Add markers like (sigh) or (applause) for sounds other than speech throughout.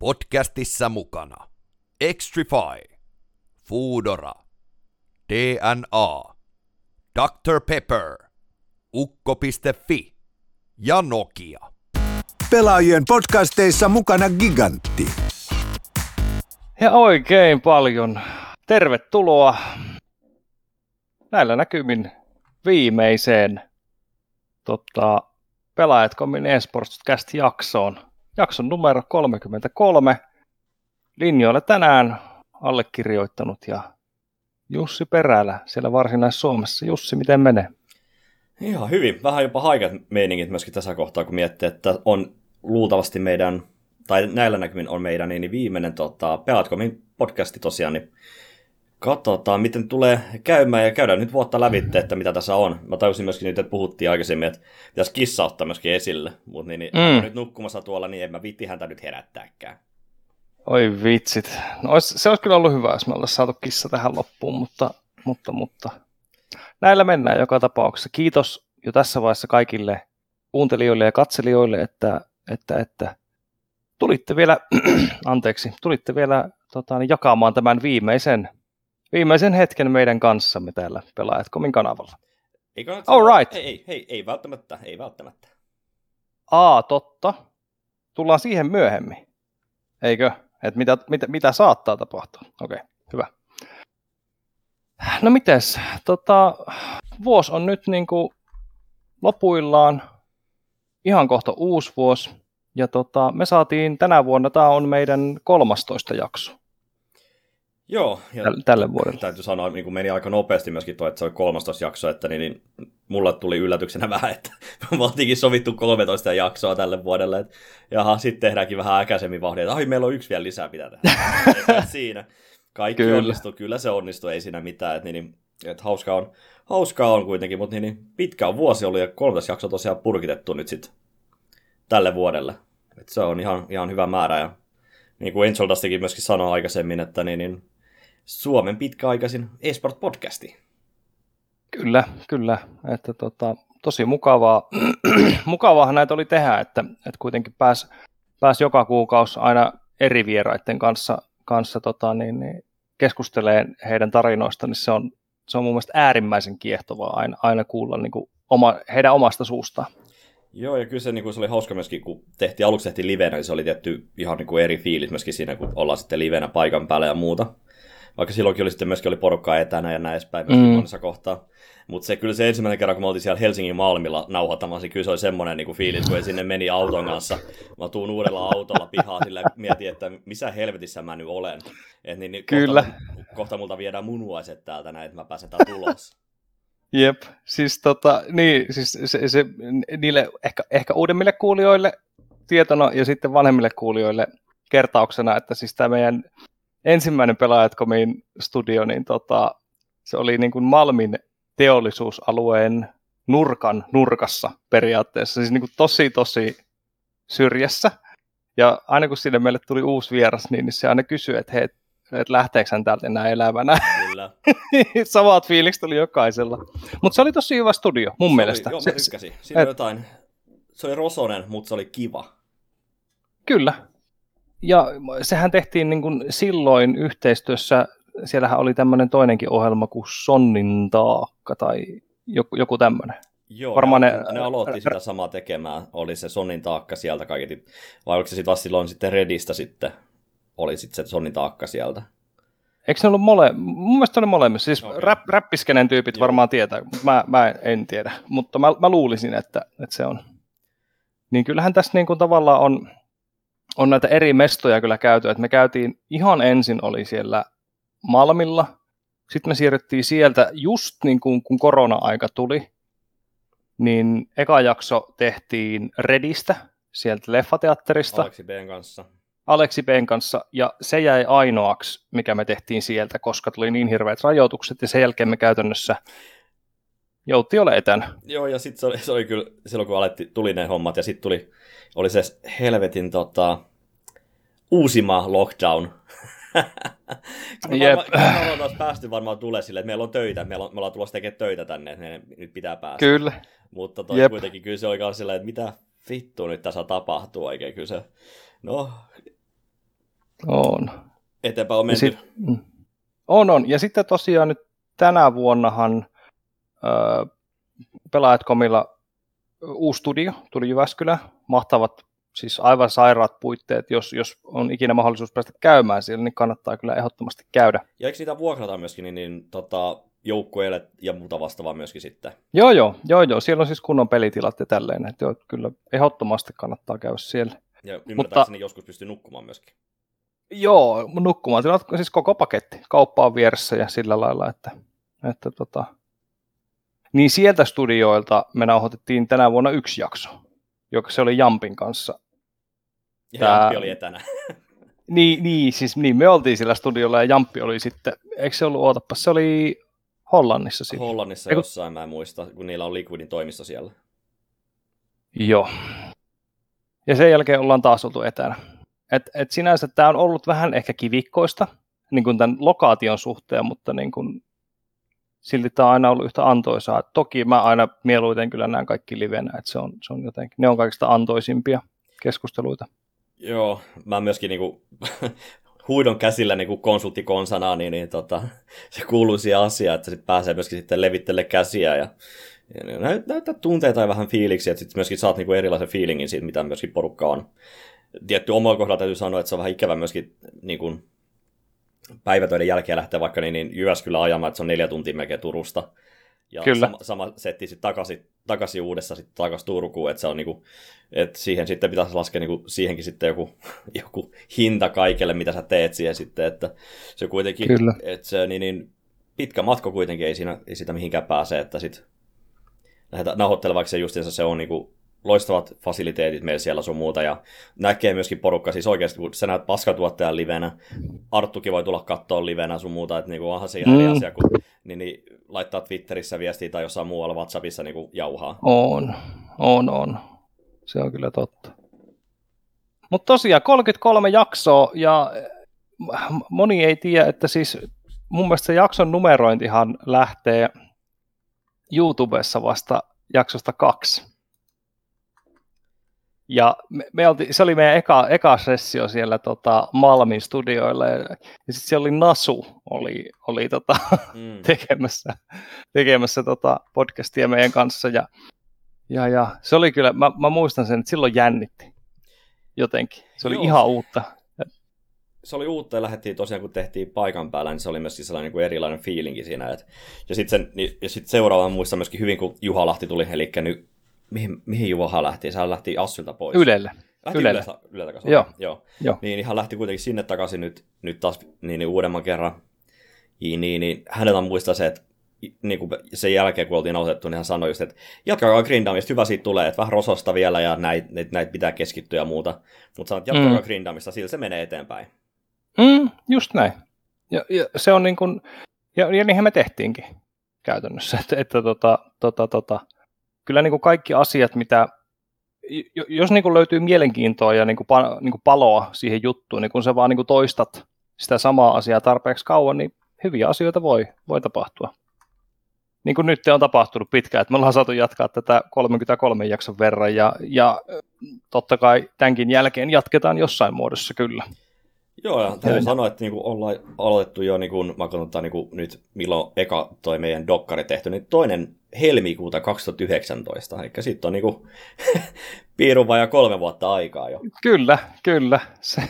Podcastissa mukana Extrify, Foodora, DNA, Dr. Pepper, Ukko.fi ja Nokia. Pelaajien podcasteissa mukana Gigantti. Ja oikein paljon tervetuloa näillä näkymin viimeiseen tota, Pelaajat.comin eSports jaksoon. Jakson numero 33. Linjoille tänään allekirjoittanut ja Jussi Perälä siellä Varsinais-Suomessa. Jussi, miten menee? Ihan hyvin. Vähän jopa haikat meiningit myöskin tässä kohtaa, kun miettii, että on luultavasti meidän, tai näillä näkymin on meidän niin viimeinen tota, Pelaatkomin podcasti tosiaan, niin katsotaan, miten tulee käymään ja käydään nyt vuotta lävitte, että mitä tässä on. Mä tajusin myöskin nyt, että puhuttiin aikaisemmin, että pitäisi kissa ottaa myöskin esille, mutta niin, niin mm. nyt nukkumassa tuolla, niin en mä vitti häntä nyt herättääkään. Oi vitsit. No, olisi, se olisi kyllä ollut hyvä, jos me oltaisiin saatu kissa tähän loppuun, mutta, mutta, mutta näillä mennään joka tapauksessa. Kiitos jo tässä vaiheessa kaikille kuuntelijoille ja katselijoille, että, että, että tulitte vielä, (clears throat) anteeksi, tulitte vielä tota, niin jakamaan tämän viimeisen, viimeisen hetken meidän kanssamme täällä Pelaajat.comin kanavalla. Eikö All right. Ei, ei, ei, ei välttämättä, ei välttämättä. Aa, totta. Tullaan siihen myöhemmin. Eikö? Että mitä, mitä, mitä saattaa tapahtua. Okei, okay, hyvä. No mites? Tota, vuosi on nyt niin kuin lopuillaan. Ihan kohta uusi vuosi. Ja tota, me saatiin tänä vuonna, tämä on meidän 13 jakso. Joo, ja Täl, tälle vuodelle. Täytyy sanoa, niin kuin meni aika nopeasti myöskin tuo, että se oli 13 jakso, että niin, niin mulla tuli yllätyksenä (laughs) vähän, että me oltiinkin sovittu 13 jaksoa tälle vuodelle, että jaha, sitten tehdäänkin vähän äkäisemmin vauhdia, että ai, meillä on yksi vielä lisää pitää tehdä. (laughs) siinä. Kaikki kyllä. onnistuu, kyllä se onnistuu, ei siinä mitään, että, niin, että hauskaa, on, hauskaa on kuitenkin, mutta niin, niin pitkä on vuosi ollut ja 13 jakso tosiaan purkitettu nyt sitten tälle vuodelle. että se on ihan, ihan hyvä määrä ja niin kuin Ensoldastikin myöskin sanoi aikaisemmin, että niin, niin Suomen pitkäaikaisin eSport-podcasti. Kyllä, kyllä. Että tota, tosi mukavaa. (clears throat) mukavaahan näitä oli tehdä, että, että kuitenkin pääsi pääs joka kuukausi aina eri vieraiden kanssa, kanssa tota, niin, niin, keskustelee heidän tarinoista, niin se on, se on mun mielestä äärimmäisen kiehtovaa aina, aina kuulla niin kuin oma, heidän omasta suustaan. Joo, ja kyllä se, niin kuin, se oli hauska myöskin, kun tehtiin, aluksi tehtiin livenä, niin se oli tietty ihan niin kuin eri fiilit myöskin siinä, kun ollaan sitten livenä paikan päällä ja muuta vaikka silloinkin oli sitten myöskin oli porukkaa etänä ja näin edespäin myöskin mm. monessa kohtaa. Mutta se kyllä se ensimmäinen kerran, kun me oltiin siellä Helsingin Malmilla nauhoittamassa, niin kyllä se oli semmoinen niin kuin fiilis, kun sinne meni auton kanssa. Mä tuun uudella autolla pihaa sillä mietin, että missä helvetissä mä nyt olen. Et niin, niin kyllä. Kohta, kohta multa viedään munuaiset täältä näin, että mä pääsen täältä tulos. Jep, siis tota, niin, siis se, se, niille ehkä, ehkä uudemmille kuulijoille tietona ja sitten vanhemmille kuulijoille kertauksena, että siis tämä meidän ensimmäinen pelaajatkomin studio, niin tota, se oli niin kuin Malmin teollisuusalueen nurkan nurkassa periaatteessa, siis niin kuin tosi tosi syrjässä. Ja aina kun sinne meille tuli uusi vieras, niin se aina kysyi, että hei, että lähteekö hän täältä enää elävänä. Kyllä. (laughs) Samat fiilikset oli jokaisella. Mutta se oli tosi hyvä studio, mun se mielestä. Oli, joo, mä tykkäsin. Siinä et... jotain, se oli rosonen, mutta se oli kiva. Kyllä, ja sehän tehtiin niin kuin silloin yhteistyössä, siellähän oli tämmöinen toinenkin ohjelma kuin Sonnin taakka tai joku, joku tämmöinen. Joo, Varmaan ne, ne, ne aloitti sitä samaa tekemään, oli se Sonnin taakka sieltä kaiketi, vai oliko se sitten silloin sitten Redistä sitten, oli sitten se Sonnin taakka sieltä? Eikö ne ollut mole... Mun mielestä oli molemmissa. Siis okay. rap, räppiskenen tyypit Joo. varmaan tietää, mutta mä, mä en tiedä. Mutta mä, mä luulisin, että, että se on. Niin kyllähän tässä niin kuin tavallaan on, on näitä eri mestoja kyllä käyty, että me käytiin ihan ensin oli siellä Malmilla, sitten me siirryttiin sieltä just niin kuin kun korona-aika tuli, niin eka jakso tehtiin Redistä, sieltä leffateatterista. Aleksi B:n kanssa. Aleksi B:n kanssa, ja se jäi ainoaksi, mikä me tehtiin sieltä, koska tuli niin hirveät rajoitukset, ja sen jälkeen me käytännössä joutti ole etänä. Joo, ja sitten se oli, se oli kyllä, silloin kun aletti, tuli ne hommat, ja sitten tuli, oli se helvetin tota, uusima lockdown. (laughs) Jep. Me ollaan taas päästy varmaan tulee sille, että meillä on töitä, meillä on, me ollaan tulossa tekemään töitä tänne, että meidän nyt pitää päästä. Kyllä. Mutta toi Jep. kuitenkin kyllä se oli silleen, että mitä vittua nyt tässä tapahtuu oikein, kyllä se, no, On. Eteenpäin on Ja menty. sit, mm. on, on. Ja sitten tosiaan nyt tänä vuonnahan Pelaajat.comilla uusi studio tuli Jyväskylä. Mahtavat, siis aivan sairaat puitteet. Jos, jos on ikinä mahdollisuus päästä käymään siellä, niin kannattaa kyllä ehdottomasti käydä. Ja eikö niitä vuokrata myöskin niin, niin tota, joukkueille ja muuta vastaavaa myöskin sitten? Joo, joo, joo, joo. Siellä on siis kunnon pelitilat ja tälleen. Että joo, kyllä ehdottomasti kannattaa käydä siellä. Ja ymmärtääkseni Mutta... joskus pystyy nukkumaan myöskin. Joo, nukkumaan tilat, siis koko paketti. Kauppa on vieressä ja sillä lailla, että, että tota... Niin sieltä studioilta me nauhoitettiin tänä vuonna yksi jakso, joka se oli Jampin kanssa. Ja Tää- Jamppi oli etänä. (laughs) Niin, niin, siis niin, me oltiin sillä studiolla ja Jamppi oli sitten, eikö se ollut, ootapa, se oli Hollannissa sitten. Hollannissa Eiku- jossain, mä en muista, kun niillä on Liquidin toimisto siellä. Joo. Ja sen jälkeen ollaan taas oltu etänä. Et, et sinänsä tämä on ollut vähän ehkä kivikkoista niin kuin tämän lokaation suhteen, mutta niin kuin, silti tämä on aina ollut yhtä antoisaa. Toki mä aina mieluiten kyllä näen kaikki livenä, että se on, se on jotenkin, ne on kaikista antoisimpia keskusteluita. Joo, mä myöskin niinku, (laughs) huidon käsillä niinku konsulttikonsana, niin, niin tota, (laughs) se kuuluu siihen asiaan, että sit pääsee myöskin sitten levittele käsiä ja, ja näyt, näyttää tunteita ja vähän fiiliksiä, että sitten myöskin saat niinku erilaisen fiilingin siitä, mitä myöskin porukka on. Tietty omalla kohdalla täytyy sanoa, että se on vähän ikävä myöskin niin kuin päivätöiden jälkeen lähteä vaikka niin, niin Jyväskylä ajamaan, että se on neljä tuntia melkein Turusta. Ja Kyllä. sama, sama setti sitten takaisin, takaisin uudessa sitten takaisin Turkuun, että se on niinku, että siihen sitten pitäisi laskea niinku siihenkin sitten joku, (laughs) joku hinta kaikelle, mitä sä teet siihen sitten, että se kuitenkin, Kyllä. että se niin, niin pitkä matko kuitenkin ei, siinä, ei sitä mihinkään pääse, että sitten lähdetään nauhoittelevaksi se justiinsa se on niinku loistavat fasiliteetit meillä siellä sun muuta, ja näkee myöskin porukka, siis oikeasti kun sä näet paskatuottajan livenä, Arttukin voi tulla kattoon livenä sun muuta, että niinku, onhan se eri Mm. asia, kun niin, niin, laittaa Twitterissä viestiä tai jossain muualla WhatsAppissa niinku jauhaa. On, on, on. Se on kyllä totta. Mutta tosiaan 33 jaksoa ja m- moni ei tiedä, että siis mun mielestä se jakson numerointihan lähtee YouTubessa vasta jaksosta kaksi. Ja me, me oltiin, se oli meidän eka, eka sessio siellä tota, Malmin studioilla ja, ja sitten siellä oli Nasu oli, oli tota, Mm. (laughs) tekemässä, tekemässä tota podcastia meidän kanssa. Ja, ja, ja se oli kyllä, mä, mä muistan sen, että silloin jännitti jotenkin. Se oli Joo, ihan uutta. se oli uutta ja lähdettiin tosiaan, kun tehtiin paikan päällä, niin se oli myöskin sellainen niin kuin erilainen fiilinki siinä. Et, ja sitten niin, ja sit seuraavan muistan myöskin hyvin, kun Juha Lahti tuli, eli nyt, mihin, mihin Juha lähti? Sehän lähti Assilta pois. Ylelle. Lähti Ylelle. Yleltä, Yleltä. Joo. Joo. Joo. Niin ihan lähti kuitenkin sinne takaisin nyt, nyt taas niin, niin uudemman kerran. Niin, niin, niin hänellä muistaa se, että niin kuin sen jälkeen, kun oltiin nautettu, niin hän sanoi just, että jatkakaa grindaamista, hyvä siitä tulee, että vähän rososta vielä ja näitä näit, näit pitää keskittyä ja muuta. Mutta sanoi, että jatkakaa Mm. mm. grindaamista, sillä se menee eteenpäin. Mm, just näin. Ja, ja se on niin kuin, ja, ja niinhän me tehtiinkin käytännössä, että, että tota, tota, tota, kyllä niin kuin kaikki asiat, mitä, jo- jos niin kuin löytyy mielenkiintoa ja niin kuin, niin kuin paloa siihen juttuun, niin kun sä vaan niin kuin toistat sitä samaa asiaa tarpeeksi kauan, niin hyviä asioita voi, voi tapahtua. Niin kuin nyt on tapahtunut pitkään, että me ollaan saatu jatkaa tätä 33 jakson verran ja, ja totta kai tämänkin jälkeen jatketaan jossain muodossa kyllä. Joo, ja täytyy sanoa, että niinku ollaan aloitettu jo, niinku, mä katsotaan niinku, nyt milloin eka toi meidän dokkari tehty, niin toinen helmikuuta 2019, eli sitten on niinku, (laughs) piirun vajaa kolme vuotta aikaa jo. Kyllä, kyllä. Se,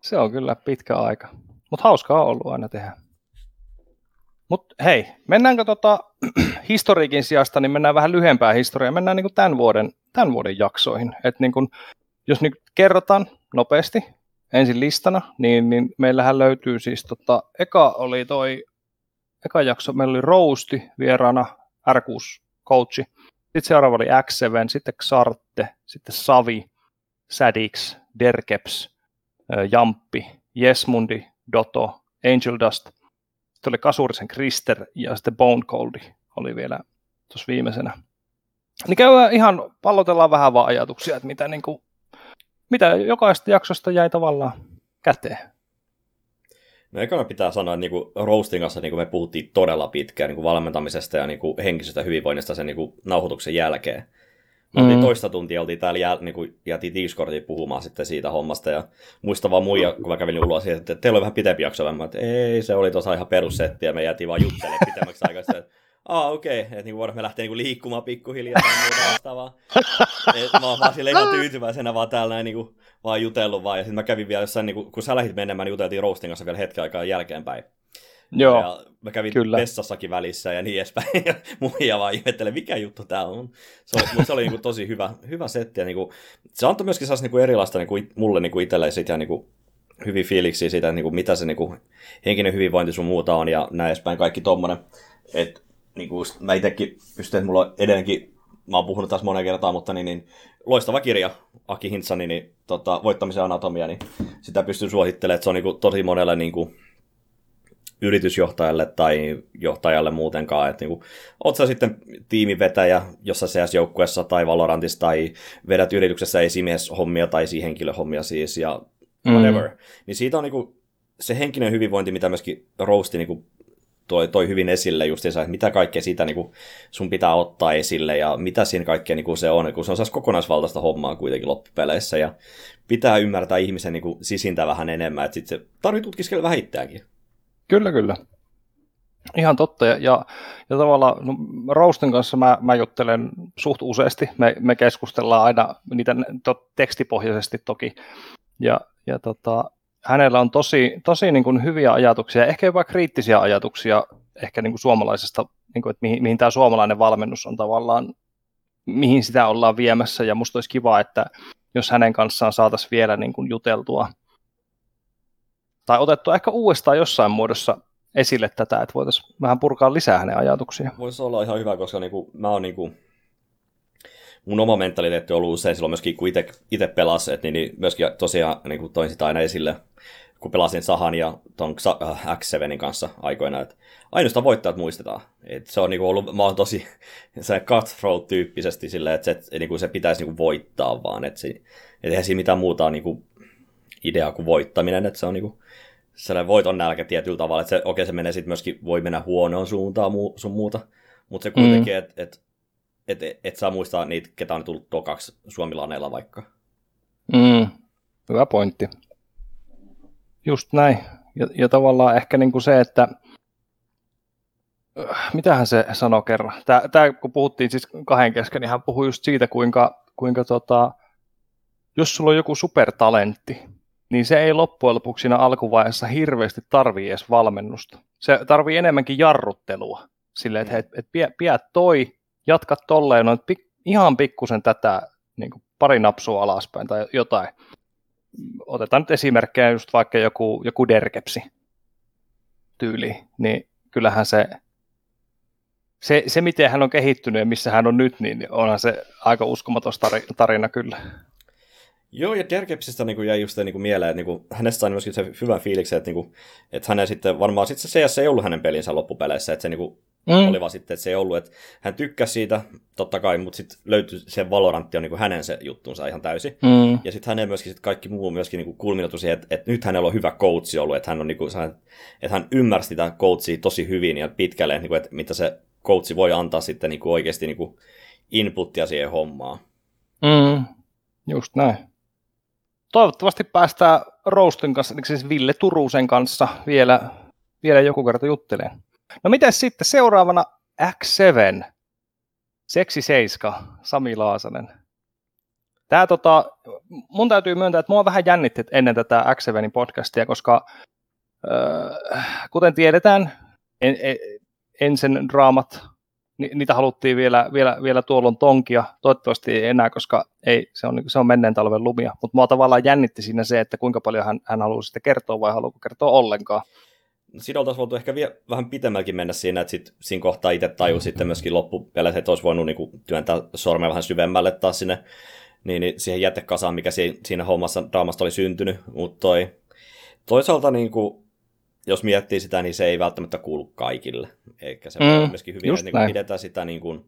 se on kyllä pitkä aika. Mutta hauskaa on ollut aina tehdä. Mutta hei, mennäänkö tota (clears throat) historiikin sijasta, niin mennään vähän lyhempään historiaan. Mennään niin tämän, vuoden, tämän vuoden jaksoihin. Et niin kun, jos nyt kerrotaan nopeasti ensin listana, niin, niin meillähän löytyy siis, tota, eka oli toi, eka jakso, meillä oli Rousti vieraana, R6 coachi. Sitten seuraava oli X7, sitten Xarte, sitten Savi, Sadix, Derkeps, Jamppi, Jesmundi, Doto, Angel Dust. Sitten oli Kasurisen Krister ja sitten Bone Coldi oli vielä tuossa viimeisenä. Niin käydään ihan, pallotellaan vähän vaan ajatuksia, että mitä, niin kuin, mitä jokaista jaksosta jäi tavallaan käteen. No ekana pitää sanoa, että niinku Roastin kanssa niinku me puhuttiin todella pitkään niinku valmentamisesta ja niinku henkisestä hyvinvoinnista sen niinku nauhoituksen jälkeen. Me oltiin mm. toista tuntia, oltiin täällä jäl, niin kuin, jätiin Discordiin puhumaan sitten siitä hommasta, ja muista vaan muija, kun mä kävin ulos, että teillä oli vähän pitempi jakso, mä että ei, se oli tuossa ihan perussetti, ja me jätiin vaan juttelemaan pitemmäksi aikaa, että aa okei, okay. että niin me lähteä niin liikkumaan pikkuhiljaa tai muuta vastaavaa. (laughs) Et mä oon vaan sille ihan tyytyväisenä vaan täällä näin niin kuin, vaan jutellut vaan, ja sitten mä kävin vielä jossain, niin kuin, kun sä lähdit menemään, niin juteltiin Roastin kanssa vielä hetken aikaa jälkeenpäin. Joo, ja mä kävin kyllä. vessassakin välissä ja niin edespäin. (laughs) Ja muija vaan ihmettelee, mikä juttu tää on. Se oli, se oli niin kuin tosi hyvä, hyvä setti. Ja niin kuin, se antoi myöskin sellaista niin kuin erilaista niin kuin, mulle niin kuin itselleen sit, ja niin kuin, hyvin fiiliksiä siitä, niin kuin, mitä se niin kuin, henkinen hyvinvointi sun muuta on ja näin edespäin. Kaikki tommonen. Et, niin kuin, mä itsekin pystyn, että mulla on edelleenkin, mä oon puhunut taas monen kertaa, mutta niin, niin loistava kirja, Aki Hintsani, niin tota, voittamisen anatomia, niin sitä pystyy suosittelemaan, että se on niin kuin, tosi monelle niin kuin, yritysjohtajalle tai johtajalle muutenkaan, että niin oot sä sitten tiimivetäjä jossain CS-joukkueessa tai Valorantissa tai vedät yrityksessä esimieshommia tai henkilöhommia siis ja whatever, mm. niin siitä on niin kuin, se henkinen hyvinvointi, mitä myöskin Roasti niin kuin, toi, toi hyvin esille justiinsa, että mitä kaikkea siitä niin kuin, sun pitää ottaa esille ja mitä siinä kaikkea niin kuin se on, kun se on saas kokonaisvaltaista hommaa kuitenkin loppupeleissä ja pitää ymmärtää ihmisen niin kuin, sisintä vähän enemmän, että sitten se tarvitsee tutkiskella vähän itseäänkin. Kyllä, kyllä. Ihan totta. Ja, ja, ja tavallaan no, Roustin kanssa mä, mä juttelen suht useasti. Me, me keskustellaan aina niitä to, tekstipohjaisesti toki. Ja, ja tota, hänellä on tosi, tosi niin kuin hyviä ajatuksia, ehkä jopa kriittisiä ajatuksia ehkä niin kuin suomalaisesta, niin kuin, että mihin, mihin tämä suomalainen valmennus on tavallaan, mihin sitä ollaan viemässä. Ja musta olisi kiva, että jos hänen kanssaan saataisiin vielä niin kuin juteltua tai otettua ehkä uudestaan jossain muodossa esille tätä, että voitaisiin vähän purkaa lisää hänen ajatuksia. Voisi olla ihan hyvä, koska niinku, mä oon niinku, mun oma mentaliteetti on ollut usein silloin myöskin, kun itse pelasin, että niin, niin myöskin tosiaan niin kuin toin sitä aina esille, kun pelasin Sahan ja ton äh, X7 kanssa aikoina, että ainoastaan voittajat muistetaan. Et se on niinku ollut, mä oon tosi (laughs) se cutthroat-tyyppisesti silleen, että se, et, niinku se pitäisi niinku voittaa vaan, että et eihän siinä mitään muuta niinku idea kuin voittaminen, että se on niinku, sellainen voiton nälkä tietyllä tavalla, että se, okei, se menee sitten myöskin, voi mennä huonoon suuntaan muu, sun muuta, mutta se kuitenkin, mm. että et, et, et, et saa muistaa niitä, ketä on tullut tokaksi suomilaneilla vaikka. Mm. Hyvä pointti. Just näin. Ja, ja tavallaan ehkä niin kuin se, että äh, mitähän se sanoi kerran. Tämä, tämä, kun puhuttiin siis kahden kesken, niin hän puhui just siitä, kuinka, kuinka tota, jos sulla on joku supertalentti, niin se ei loppujen lopuksi siinä alkuvaiheessa hirveästi tarvii edes valmennusta. Se tarvii enemmänkin jarruttelua. Silleen, että et, et pidä, pidä toi, jatka tolleen, noin pik, ihan pikkusen tätä niin kuin pari napsua alaspäin tai jotain. Otetaan nyt esimerkkejä just vaikka joku, joku derkepsi tyyli, niin kyllähän se, se, se, miten hän on kehittynyt ja missä hän on nyt, niin onhan se aika uskomaton tarina kyllä. Joo, ja Derkepsistä niin jäi just niin kuin mieleen, että niin kuin, hänestä sai myöskin se hyvän fiiliksen, että, niin kuin, että hänen sitten varmaan sitten se CS ei ollut hänen pelinsä loppupeleissä, että se niin kuin, mm. oli vaan sitten, että se ei ollut, että hän tykkäsi siitä, totta kai, mutta sitten löytyi se Valorantti on niin kuin hänen se juttunsa ihan täysin. Mm. Ja sitten hänen myöskin sit kaikki muu myöskin niin kulminoitu siihen, että, että nyt hänellä on hyvä coachi ollut, että hän, on, niin kuin, että hän ymmärsi sitä coachia tosi hyvin ja pitkälle, niin kuin, että mitä se coachi voi antaa sitten niin kuin oikeasti niin kuin inputtia siihen hommaan. Mm. Just näin toivottavasti päästään Roastin kanssa, siis Ville Turusen kanssa vielä, vielä joku kerta juttelemaan. No miten sitten seuraavana X7, Seksi 7, Sami Laasanen. Tää tota, mun täytyy myöntää, että mua vähän jännitti ennen tätä X7 podcastia, koska äh, kuten tiedetään, en, en, ensin draamat ni, niitä haluttiin vielä, vielä, vielä tuolloin tonkia, toivottavasti ei enää, koska ei, se, on, se on menneen talven lumia, mutta mua tavallaan jännitti siinä se, että kuinka paljon hän, hän haluaa sitä kertoa vai haluaa kertoa ollenkaan. Siinä oltaisiin voitu ehkä vielä vähän pitemmälläkin mennä siinä, että sit, siinä kohtaa itse taju sitten myöskin loppupeleissä, että olisi voinut niinku työntää sormea vähän syvemmälle taas sinne niin, niin siihen jätekasaan, mikä siinä hommassa draamasta oli syntynyt, mutta toi, toisaalta niin kuin, jos miettii sitä, niin se ei välttämättä kuulu kaikille. Eikä se mm, myöskin hyvin, että niin pidetään sitä niin kuin,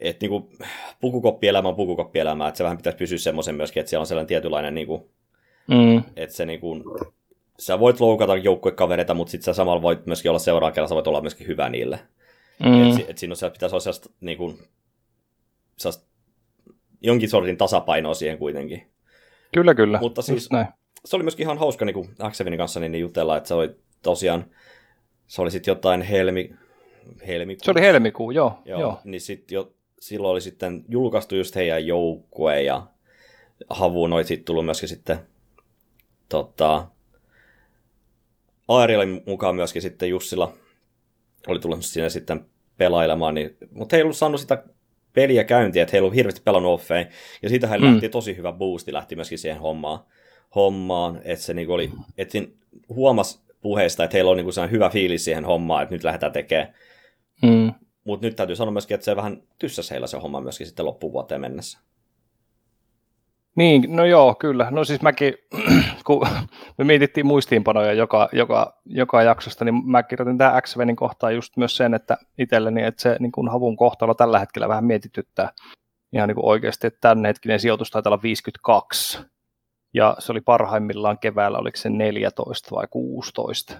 että niin kuin, pukukoppielämä on pukukoppielämä, että se vähän pitäisi pysyä semmoisen myöskin, että siellä on sellainen tietynlainen, niin kuin, mm. että se niin kuin, sä voit loukata joukkuekavereita, mutta sitten sä samalla voit myöskin olla seuraava kerran, sä voit olla myöskin hyvä niille. Mm. Että et siinä on, pitäisi olla sellaista, niin kuin, sellaista jonkin sortin tasapainoa siihen kuitenkin. Kyllä, kyllä. Mutta siis näin. se oli myöskin ihan hauska niin Axevinin kanssa niin, niin jutella, että se oli tosiaan, se oli sitten jotain helmi, helmikuun. Se oli helmikuu, joo. Joo, joo. niin sit jo, silloin oli sitten julkaistu just heidän joukkue ja Havuun oli sitten tullut myöskin sitten tota, Aari oli mukaan myöskin sitten Jussilla oli tullut sinne sitten pelailemaan, niin, mutta he ei ollut saanut sitä peliä käyntiä, että he ei ollut hirveästi pelannut offein, ja siitä hän mm. lähti tosi hyvä boosti, lähti myöskin siihen hommaan, hommaan että se niinku oli, että huomasi puheista, että heillä on niinku hyvä fiilis siihen hommaan, että nyt lähdetään tekemään. Mm. Mutta nyt täytyy sanoa myöskin, että se vähän tyssäs heillä se homma myöskin sitten loppuvuoteen mennessä. Niin, no joo, kyllä. No siis mäkin, (clears throat) kun me mietittiin muistiinpanoja joka, joka, joka jaksosta, niin mä kirjoitin tähän x kohtaan just myös sen, että itselleni, että se niin kuin havun kohtalo tällä hetkellä vähän mietityttää ihan niin kuin oikeasti, että tämän hetkinen sijoitus taitaa olla 52. Ja se oli parhaimmillaan keväällä, oliko se 14 vai 16.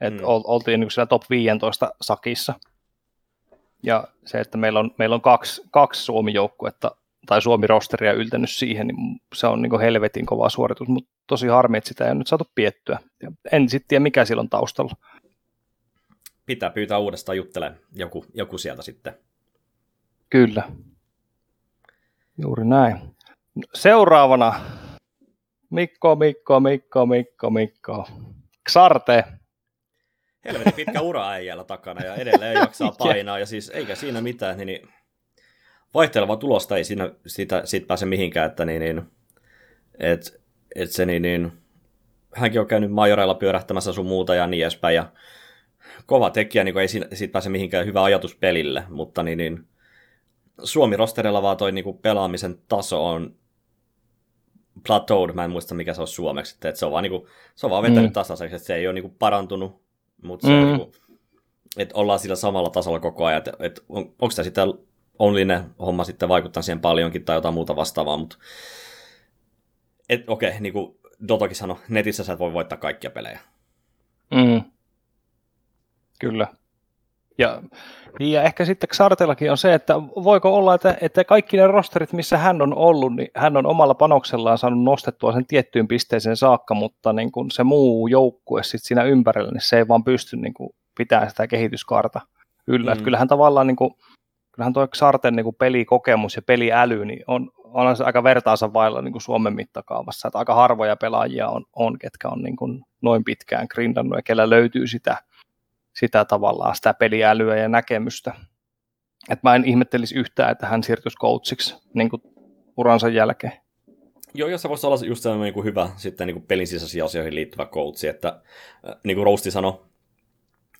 Että mm. oltiin niin siellä top 15 sakissa. Ja se, että meillä on, meillä on kaksi, kaksi Suomi-joukkuetta tai Suomi-rosteria yltänyt siihen, niin se on niin helvetin kova suoritus, mutta tosi harmi, että sitä ei ole nyt saatu piettyä. En sitten tiedä, mikä siellä on taustalla. Pitää pyytää uudestaan juttelemaan joku, joku sieltä sitten. Kyllä. Juuri näin. Seuraavana Mikko, Mikko, Mikko, Mikko, Mikko. Xarte. Helvetin pitkä ura äijällä takana ja edelleen jaksaa (laughs) painaa ja siis eikä siinä mitään, niin, vaihteleva tulosta ei siinä, siitä, siitä pääse mihinkään, että niin, niin, et, et se niin, niin, hänkin on käynyt majoreilla pyörähtämässä sun muuta ja niin edespäin, ja kova tekijä, niin ei siinä, siitä pääse mihinkään hyvä ajatus pelille, mutta niin, niin Suomi-rosterilla vaan toi niin pelaamisen taso on plateaued, mä en muista mikä se on suomeksi, että se on vaan, niin kuin, se on vaan vetänyt mm. tasaiseksi, että se ei ole niin kuin parantunut, mutta se mm. on niin kuin, että ollaan sillä samalla tasolla koko ajan, että, että on, onko tämä sitten online homma sitten vaikuttaa siihen paljonkin tai jotain muuta vastaavaa, mutta okei, okay, niin kuin Dotokin sanoi, netissä sä et voi voittaa kaikkia pelejä. Mm. Kyllä. Ja, ja ehkä sitten Xartellakin on se, että voiko olla, että, että kaikki ne rosterit, missä hän on ollut, niin hän on omalla panoksellaan saanut nostettua sen tiettyyn pisteeseen saakka, mutta niin kuin se muu joukkue sitten siinä ympärillä, niin se ei vaan pysty niin kuin pitämään sitä kehityskaarta yllä. Mm. kyllähän tavallaan niin kuin, kyllähän tuo Xarten niin kuin pelikokemus ja peliäly niin on, on se aika vertaansa vailla niin kuin Suomen mittakaavassa. Että aika harvoja pelaajia on, on ketkä on niin kuin noin pitkään grindannut ja kellä löytyy sitä, sitä tavallaan sitä peliälyä ja näkemystä. Että mä en ihmettelisi yhtään, että hän siirtyisi coachiksi niin kuin uransa jälkeen. Joo, jos se voisi olla just sellainen niin kuin hyvä sitten niin kuin pelin sisäisiin asioihin liittyvä coachi, että äh, niin kuin Rousti sanoi,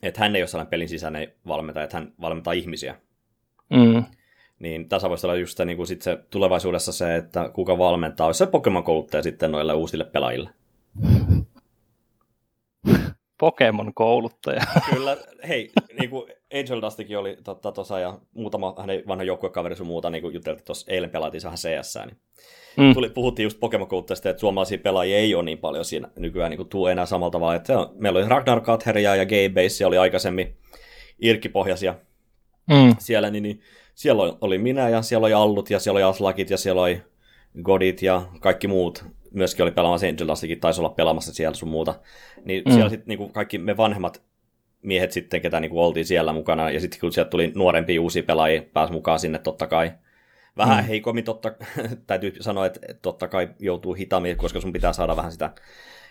että hän ei ole sellainen pelin sisäinen valmentaja, että hän valmentaa ihmisiä. Mm. Niin tässä voisi olla just se, niin kuin sit se tulevaisuudessa se, että kuka valmentaa, olisi se Pokemon-kouluttaja sitten noille uusille pelaajille. Pokemon-kouluttaja. (laughs) Kyllä, hei, niin kuin Angel Dustikin oli totta, tossa, ja muutama hänen vanha joukkuekaveri sun muuta, niin kuin juteltiin tuossa eilen pelaatiin vähän CS, niin mm. tuli, puhuttiin just Pokemon-kouluttajasta, että suomalaisia pelaajia ei ole niin paljon siinä nykyään niin kuin tuu enää samalla tavalla, että meillä oli Ragnar Katheria ja Gaybase oli aikaisemmin irkkipohjaisia mm. siellä, niin, niin siellä oli minä ja siellä oli Allut ja siellä oli Aslakit ja siellä oli Godit ja kaikki muut myöskin oli pelaamassa Angelastikin, taisi olla pelaamassa siellä sun muuta. Niin mm. siellä sitten niinku kaikki me vanhemmat miehet sitten, ketä niinku oltiin siellä mukana, ja sitten kun sieltä tuli nuorempia uusia pelaajia, pääsi mukaan sinne totta kai. Vähän mm. heikommin totta, (laughs) täytyy sanoa, että totta kai joutuu hitaammin, koska sun pitää saada vähän sitä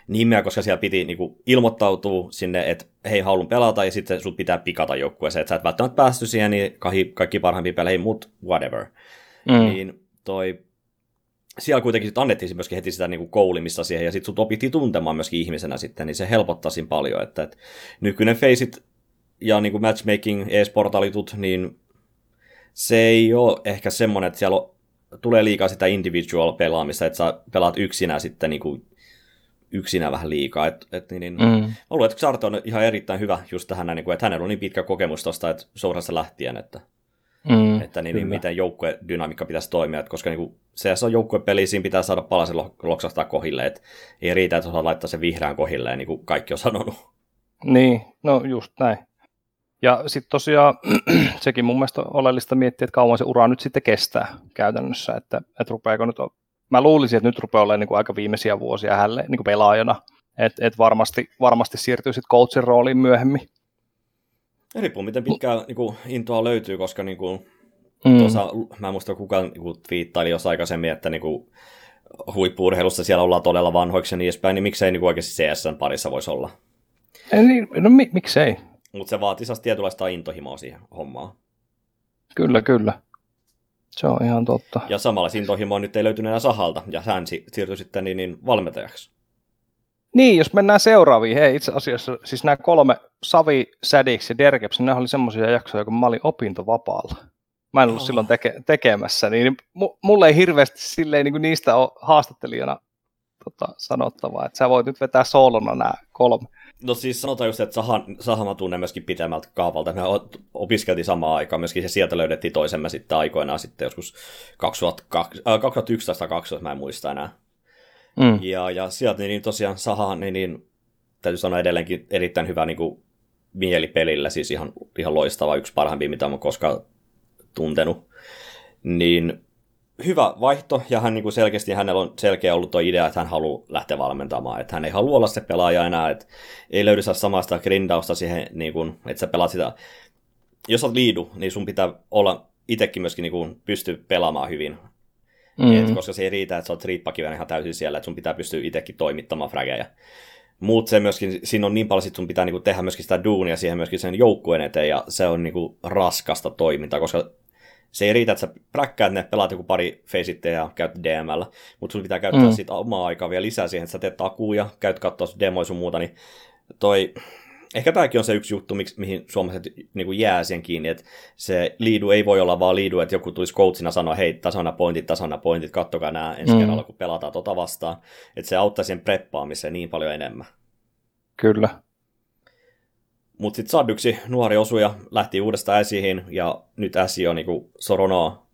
nimeä, koska siellä piti niin kuin, ilmoittautua sinne, että hei, haluan pelata, ja sitten sun pitää pikata joukkueeseen, että sä et välttämättä päästy siihen, niin kaikki, kaikki parhaimpia pelejä, mut whatever. Mm. Niin toi, siellä kuitenkin sit annettiin myöskin heti sitä niin kuin koulimista siihen, ja sitten sut opittiin tuntemaan myöskin ihmisenä sitten, niin se helpottaa siinä paljon, että, että nykyinen Faceit ja niin kuin matchmaking, e-sportalitut, niin se ei ole ehkä semmoinen, että siellä on, tulee liikaa sitä individual pelaamista, että sä pelaat yksinä sitten niin kuin yksinä vähän liikaa. Et, et, niin, niin, mm. Mä luulen, että Xarte on ihan erittäin hyvä just tähän, niin kuin, että hänellä on niin pitkä kokemus tuosta, että Sourassa lähtien, että, mm, että niin, niin, miten joukkuedynamiikka pitäisi toimia, että koska niin kuin, se on joukkuepeli, siinä pitää saada palasen loksahtaa kohille, että ei riitä, että osaa laittaa sen vihreän kohille, niin kuin kaikki on sanonut. Niin, no just näin. Ja sitten tosiaan (clears throat) sekin mun mielestä oleellista miettiä, että kauan se ura nyt sitten kestää käytännössä, että, että rupeako nyt, mä luulisin, että nyt rupeaa olemaan niin kuin aika viimeisiä vuosia hälle niin kuin pelaajana, että et varmasti, varmasti siirtyy sitten coachin rooliin myöhemmin. Riippuu, miten pitkään niin kuin, intoa löytyy, koska niin kuin, mm. tuossa, mä en muista kukaan niin kuin, twiittaili jos aikaisemmin, että niin kuin, huippuurheilussa siellä ollaan todella vanhoiksi ja niin edespäin, niin miksei niin kuin oikeasti CSN parissa voisi olla? Ei, niin, no mi- miksei? Mutta se vaatii tietynlaista intohimoa siihen hommaan. Kyllä, kyllä. Se on ihan totta. Ja samalla intohimoa nyt ei löytynyt enää Sahalta, ja hän siirtyi sitten niin, niin valmentajaksi. Niin, jos mennään seuraaviin, hei itse asiassa, siis nämä kolme, Savi, Sädix ja Dergeps, nämä oli semmoisia jaksoja, kun mä olin opintovapaalla. Mä en ollut oh. silloin teke, tekemässä, niin mulle ei hirveästi silleen niin kuin niistä ole haastattelijana tota, sanottavaa, että sä voit nyt vetää soolona nämä kolme. No siis sanotaan just, että Sahan, Sahan mä tunnen myöskin pitemmältä kaavalta. Me opiskeltiin samaan aikaan, myöskin se sieltä löydettiin toisemme sitten aikoinaan sitten joskus 2002, äh, 2011 2012, mä en muista enää. Mm. Ja, ja sieltä niin, niin tosiaan Saha, niin, niin täytyy sanoa edelleenkin erittäin hyvä niin kuin, mielipelillä, siis ihan, ihan loistava, yksi parhaimpia, mitä olen koskaan tuntenut. Niin hyvä vaihto, ja hän niin kuin selkeästi hänellä on selkeä ollut tuo idea, että hän haluaa lähteä valmentamaan, että hän ei halua olla se pelaaja enää, että ei löydy samasta grindausta siihen, niin kuin, että sä pelaat sitä, jos olet liidu, niin sun pitää olla itsekin myöskin niin kuin, pysty pelaamaan hyvin, mm. Et, koska se ei riitä, että sä oot riippakiven ihan täysin siellä, että sun pitää pystyä itsekin toimittamaan frägejä. Mutta se myöskin, siinä on niin paljon, että sun pitää niinku tehdä myöskin sitä duunia siihen myöskin sen joukkueen eteen, ja se on niinku raskasta toimintaa, koska se ei riitä, että sä präkkäät ne, pelaat joku pari feisittejä ja käyt DMllä, mutta sun pitää käyttää mm. siitä omaa aikaa vielä lisää siihen, että sä teet takuja, käyt katsoa demoja sun muuta, niin toi, ehkä tämäkin on se yksi juttu, miksi, mihin suomalaiset niin jää siihen kiinni, että se liidu ei voi olla vaan liidu, että joku tulisi coachina sanoa, hei, tasana pointit, tasana pointit, kattokaa nämä ensi mm. kerralla, kun pelataan tota vastaan, että se auttaa sen preppaamiseen niin paljon enemmän. Kyllä. Mutta sitten Saddyksi nuori osuja lähti uudestaan äsiin ja nyt äsi on niinku soronaa.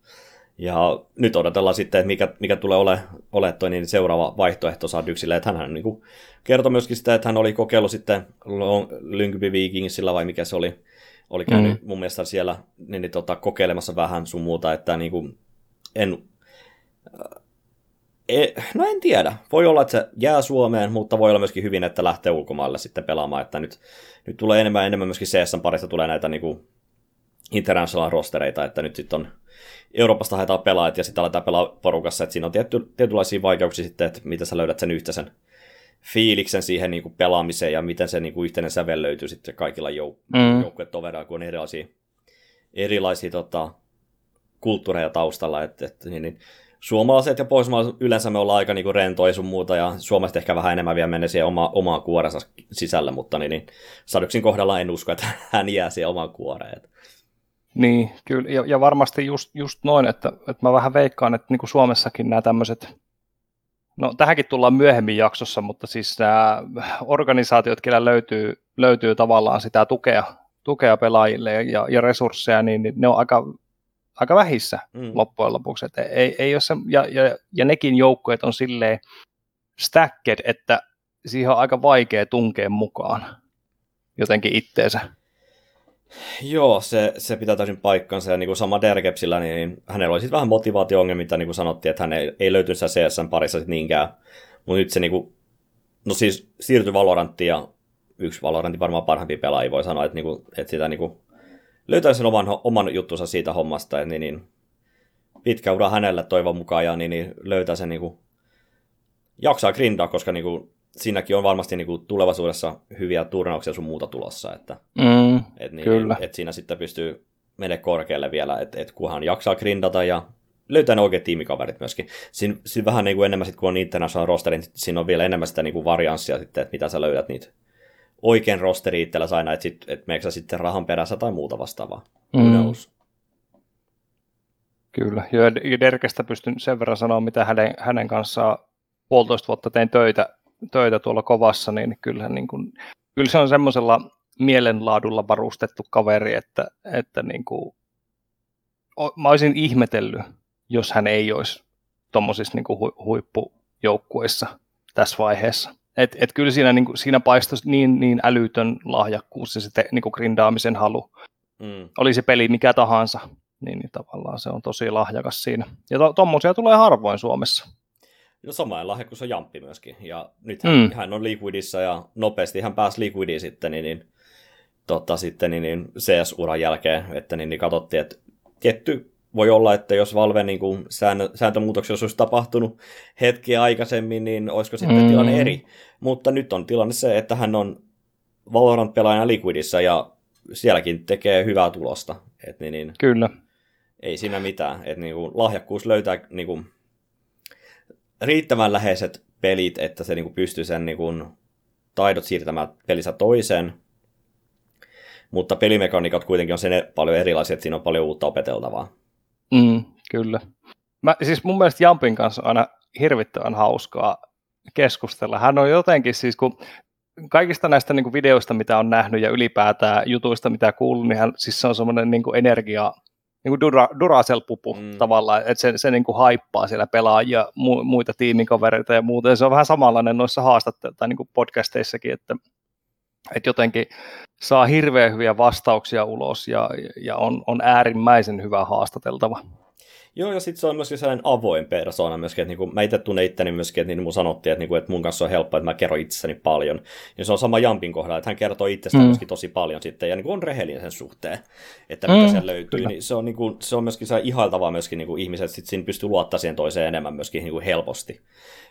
Ja nyt odotellaan sitten, että mikä, mikä tulee ole, ole toi niin seuraava vaihtoehto Saddyksille. Että hän niinku kertoi myöskin sitä, että hän oli kokeillut sitten Lyngby Vikingsillä vai mikä se oli. Oli käynyt mm. mun mielestä siellä niin, niin, tota, kokeilemassa vähän sun muuta, että niinku, en, E, no en tiedä. Voi olla, että se jää Suomeen, mutta voi olla myöskin hyvin, että lähtee ulkomaille sitten pelaamaan. Että nyt, nyt tulee enemmän ja enemmän myöskin CS parista tulee näitä niin kuin international rostereita, että nyt sitten on Euroopasta haetaan pelaajat ja sitten aletaan pelaa porukassa, että siinä on tietty, tietynlaisia vaikeuksia sitten, että miten sä löydät sen yhteisen fiiliksen siihen niin kuin pelaamiseen ja miten se niin kuin yhteinen sävel löytyy sitten kaikilla jouk- mm. joukkuetovereilla, kun on erilaisia, erilaisia tota, kulttuureja taustalla, että, että niin, niin, suomalaiset ja pohjoismaalaiset yleensä me ollaan aika niinku rentoja sun muuta, ja suomalaiset ehkä vähän enemmän vielä menee siihen oma, omaan kuorensa sisällä, mutta niin, niin Saduksin kohdalla en usko, että (laughs) hän jää siihen omaan kuoreen. Niin, kyllä, ja, ja varmasti just, just noin, että, että mä vähän veikkaan, että niin kuin Suomessakin nämä tämmöiset, no tähänkin tullaan myöhemmin jaksossa, mutta siis nämä organisaatiot, kellä löytyy, löytyy tavallaan sitä tukea, tukea pelaajille ja, ja resursseja, niin, niin ne on aika aika vähissä mm. loppujen lopuksi. Että ei, ei ole se, ja, ja, ja nekin joukkueet on silleen stacked, että siihen on aika vaikea tunkea mukaan jotenkin itteensä. Joo, se, se pitää täysin paikkansa. Ja niin kuin sama Dergepsillä, niin, niin hänellä oli sitten vähän motivaatio-ongelmia, mitä niin kuin sanottiin, että hän ei, ei löytynyt CSN parissa sit niinkään. Mutta nyt se niin kuin, no siis siirtyi Valoranttiin ja yksi Valorantin varmaan parhaimpi pelaaja voi sanoa, että, niin kuin, että sitä niin kuin löytää sen oman, oman juttunsa siitä hommasta, niin, niin pitkä ura hänelle toivon mukaan ja niin, niin löytää sen niin kuin, jaksaa grindaa, koska niin kuin, siinäkin on varmasti niin kuin, tulevaisuudessa hyviä turnauksia sun muuta tulossa, että mm, et, niin, kyllä. Et siinä sitten pystyy menemään korkealle vielä, että et kunhan jaksaa grindata ja löytää ne oikeat tiimikaverit myöskin. Siinä, siinä vähän niin kuin enemmän, sit, kun on international rosterin, niin siinä on vielä enemmän sitä niin kuin varianssia sitten, että mitä sä löydät niitä oikein rosteri itsellä aina, että, sit, että meneekö sitten rahan perässä tai muuta vastaavaa. Mm. Kyllä, ja Derkestä pystyn sen verran sanoa, mitä hänen, hänen kanssaan puolitoista vuotta tein töitä, töitä tuolla kovassa, niin kyllä, niin kuin, kyllä se on semmoisella mielenlaadulla varustettu kaveri, että, että niin kuin, mä olisin ihmetellyt, jos hän ei olisi tuommoisissa niin hu, huippujoukkueissa tässä vaiheessa. Et, et kyllä siinä, niin kuin, siinä paistoi niin, niin älytön lahjakkuus ja se te, niin kuin grindaamisen halu. Mm. Oli se peli mikä tahansa, niin, niin tavallaan se on tosi lahjakas siinä. Ja tuommoisia to, tulee harvoin Suomessa. No sama lahjakkuus on Jamppi myöskin. Ja nyt hän, mm. hän on Liquidissa ja nopeasti hän pääsi Liquidiin sitten, niin, niin, tota, sitten niin, niin CS-uran jälkeen, että niin, niin katsottiin, että tietty voi olla, että jos Valve niin kuin sääntö, sääntömuutoksia olisi tapahtunut hetki aikaisemmin, niin olisiko sitten mm. tilanne eri. Mutta nyt on tilanne se, että hän on Valorant-pelaajana Liquidissa ja sielläkin tekee hyvää tulosta. Et niin, niin, Kyllä. Ei siinä mitään. Et niin kuin lahjakkuus löytää niin kuin, riittävän läheiset pelit, että se niin kuin pystyy sen niin kuin, taidot siirtämään pelissä toiseen. Mutta pelimekaniikat kuitenkin on sen paljon erilaisia, että siinä on paljon uutta opeteltavaa. Mm, kyllä. Mä, siis mun mielestä Jampin kanssa on aina hirvittävän hauskaa keskustella. Hän on jotenkin siis, kun kaikista näistä niin kuin videoista, mitä on nähnyt ja ylipäätään jutuista, mitä kuullut, niin hän, siis se on semmoinen niin energia, niin kuin Dura, Duracell-pupu mm. tavallaan, että se, se niin kuin haippaa siellä pelaajia, mu, muita tiimikavereita ja muuta, ja se on vähän samanlainen noissa haastatteissa tai niin kuin podcasteissakin, että, että jotenkin saa hirveän hyviä vastauksia ulos ja, ja on, on äärimmäisen hyvä haastateltava. Joo, ja sitten se on myöskin sellainen avoin persona myöskin, että niinku, mä itse tunnen itteni myöskin, että niin mun sanottiin, että, niinku, että mun kanssa on helppoa, että mä kerron itsessäni paljon. Ja se on sama Jampin kohdalla, että hän kertoo itsestään mm. myöskin tosi paljon sitten, ja niinku on rehellinen sen suhteen, että mitä mm, siellä löytyy. Niin se, on, niinku, se on myöskin se ihailtavaa myöskin niinku, ihmiset, että siinä pystyy luottaa siihen toiseen enemmän myöskin niinku, helposti.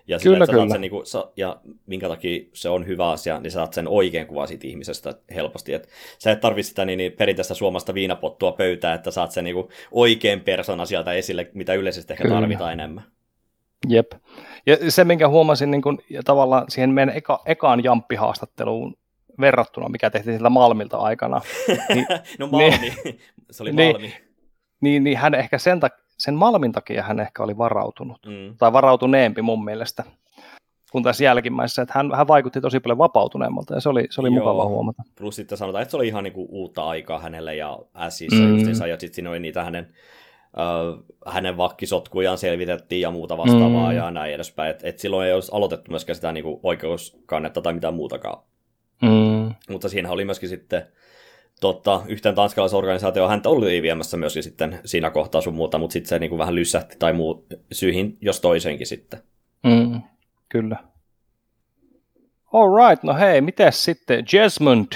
Ja, kyllä, sitä, kyllä. Sen, niin kuin, sa, ja minkä takia se on hyvä asia, niin saat sen oikein kuvan siitä ihmisestä helposti. Et sä et tarvitse sitä niin, niin perinteistä suomasta viinapottua pöytää, että saat sen niin kuin, oikein persona sieltä esille, mitä yleisesti ehkä kyllä. tarvitaan enemmän. Jep. Ja se, minkä huomasin niin kun, ja tavallaan siihen meidän eka, ekaan jamppihaastatteluun verrattuna, mikä tehtiin sillä Malmilta aikana. (laughs) Niin, no Malmi, niin, se oli Malmi. Niin, niin, niin hän ehkä sen takia, sen Malmin takia hän ehkä oli varautunut, mm. tai varautuneempi mun mielestä, kun tässä jälkimmäisessä, että hän, hän vaikutti tosi paljon vapautuneemmalta, ja se oli, se oli Joo. mukava huomata. Plus sitten sanotaan, että se oli ihan niinku uutta aikaa hänelle ja Ässissä mm. justiinsa, ja sitten siinä oli niitä hänen, äh, hänen vakkisotkujaan selvitettiin ja muuta vastaavaa mm. ja näin edespäin, että et silloin ei olisi aloitettu myöskään sitä niinku oikeuskannetta tai mitään muutakaan. Mm. Mutta siinä oli myöskin sitten tota, yhteen tanskalaisorganisaatioon häntä oli viemässä myöskin sitten siinä kohtaa sun muuta, mutta sitten se niin kuin vähän lyssähti tai muu syihin, jos toisenkin sitten. Mm, kyllä. All right, no hei, miten sitten Jesmond?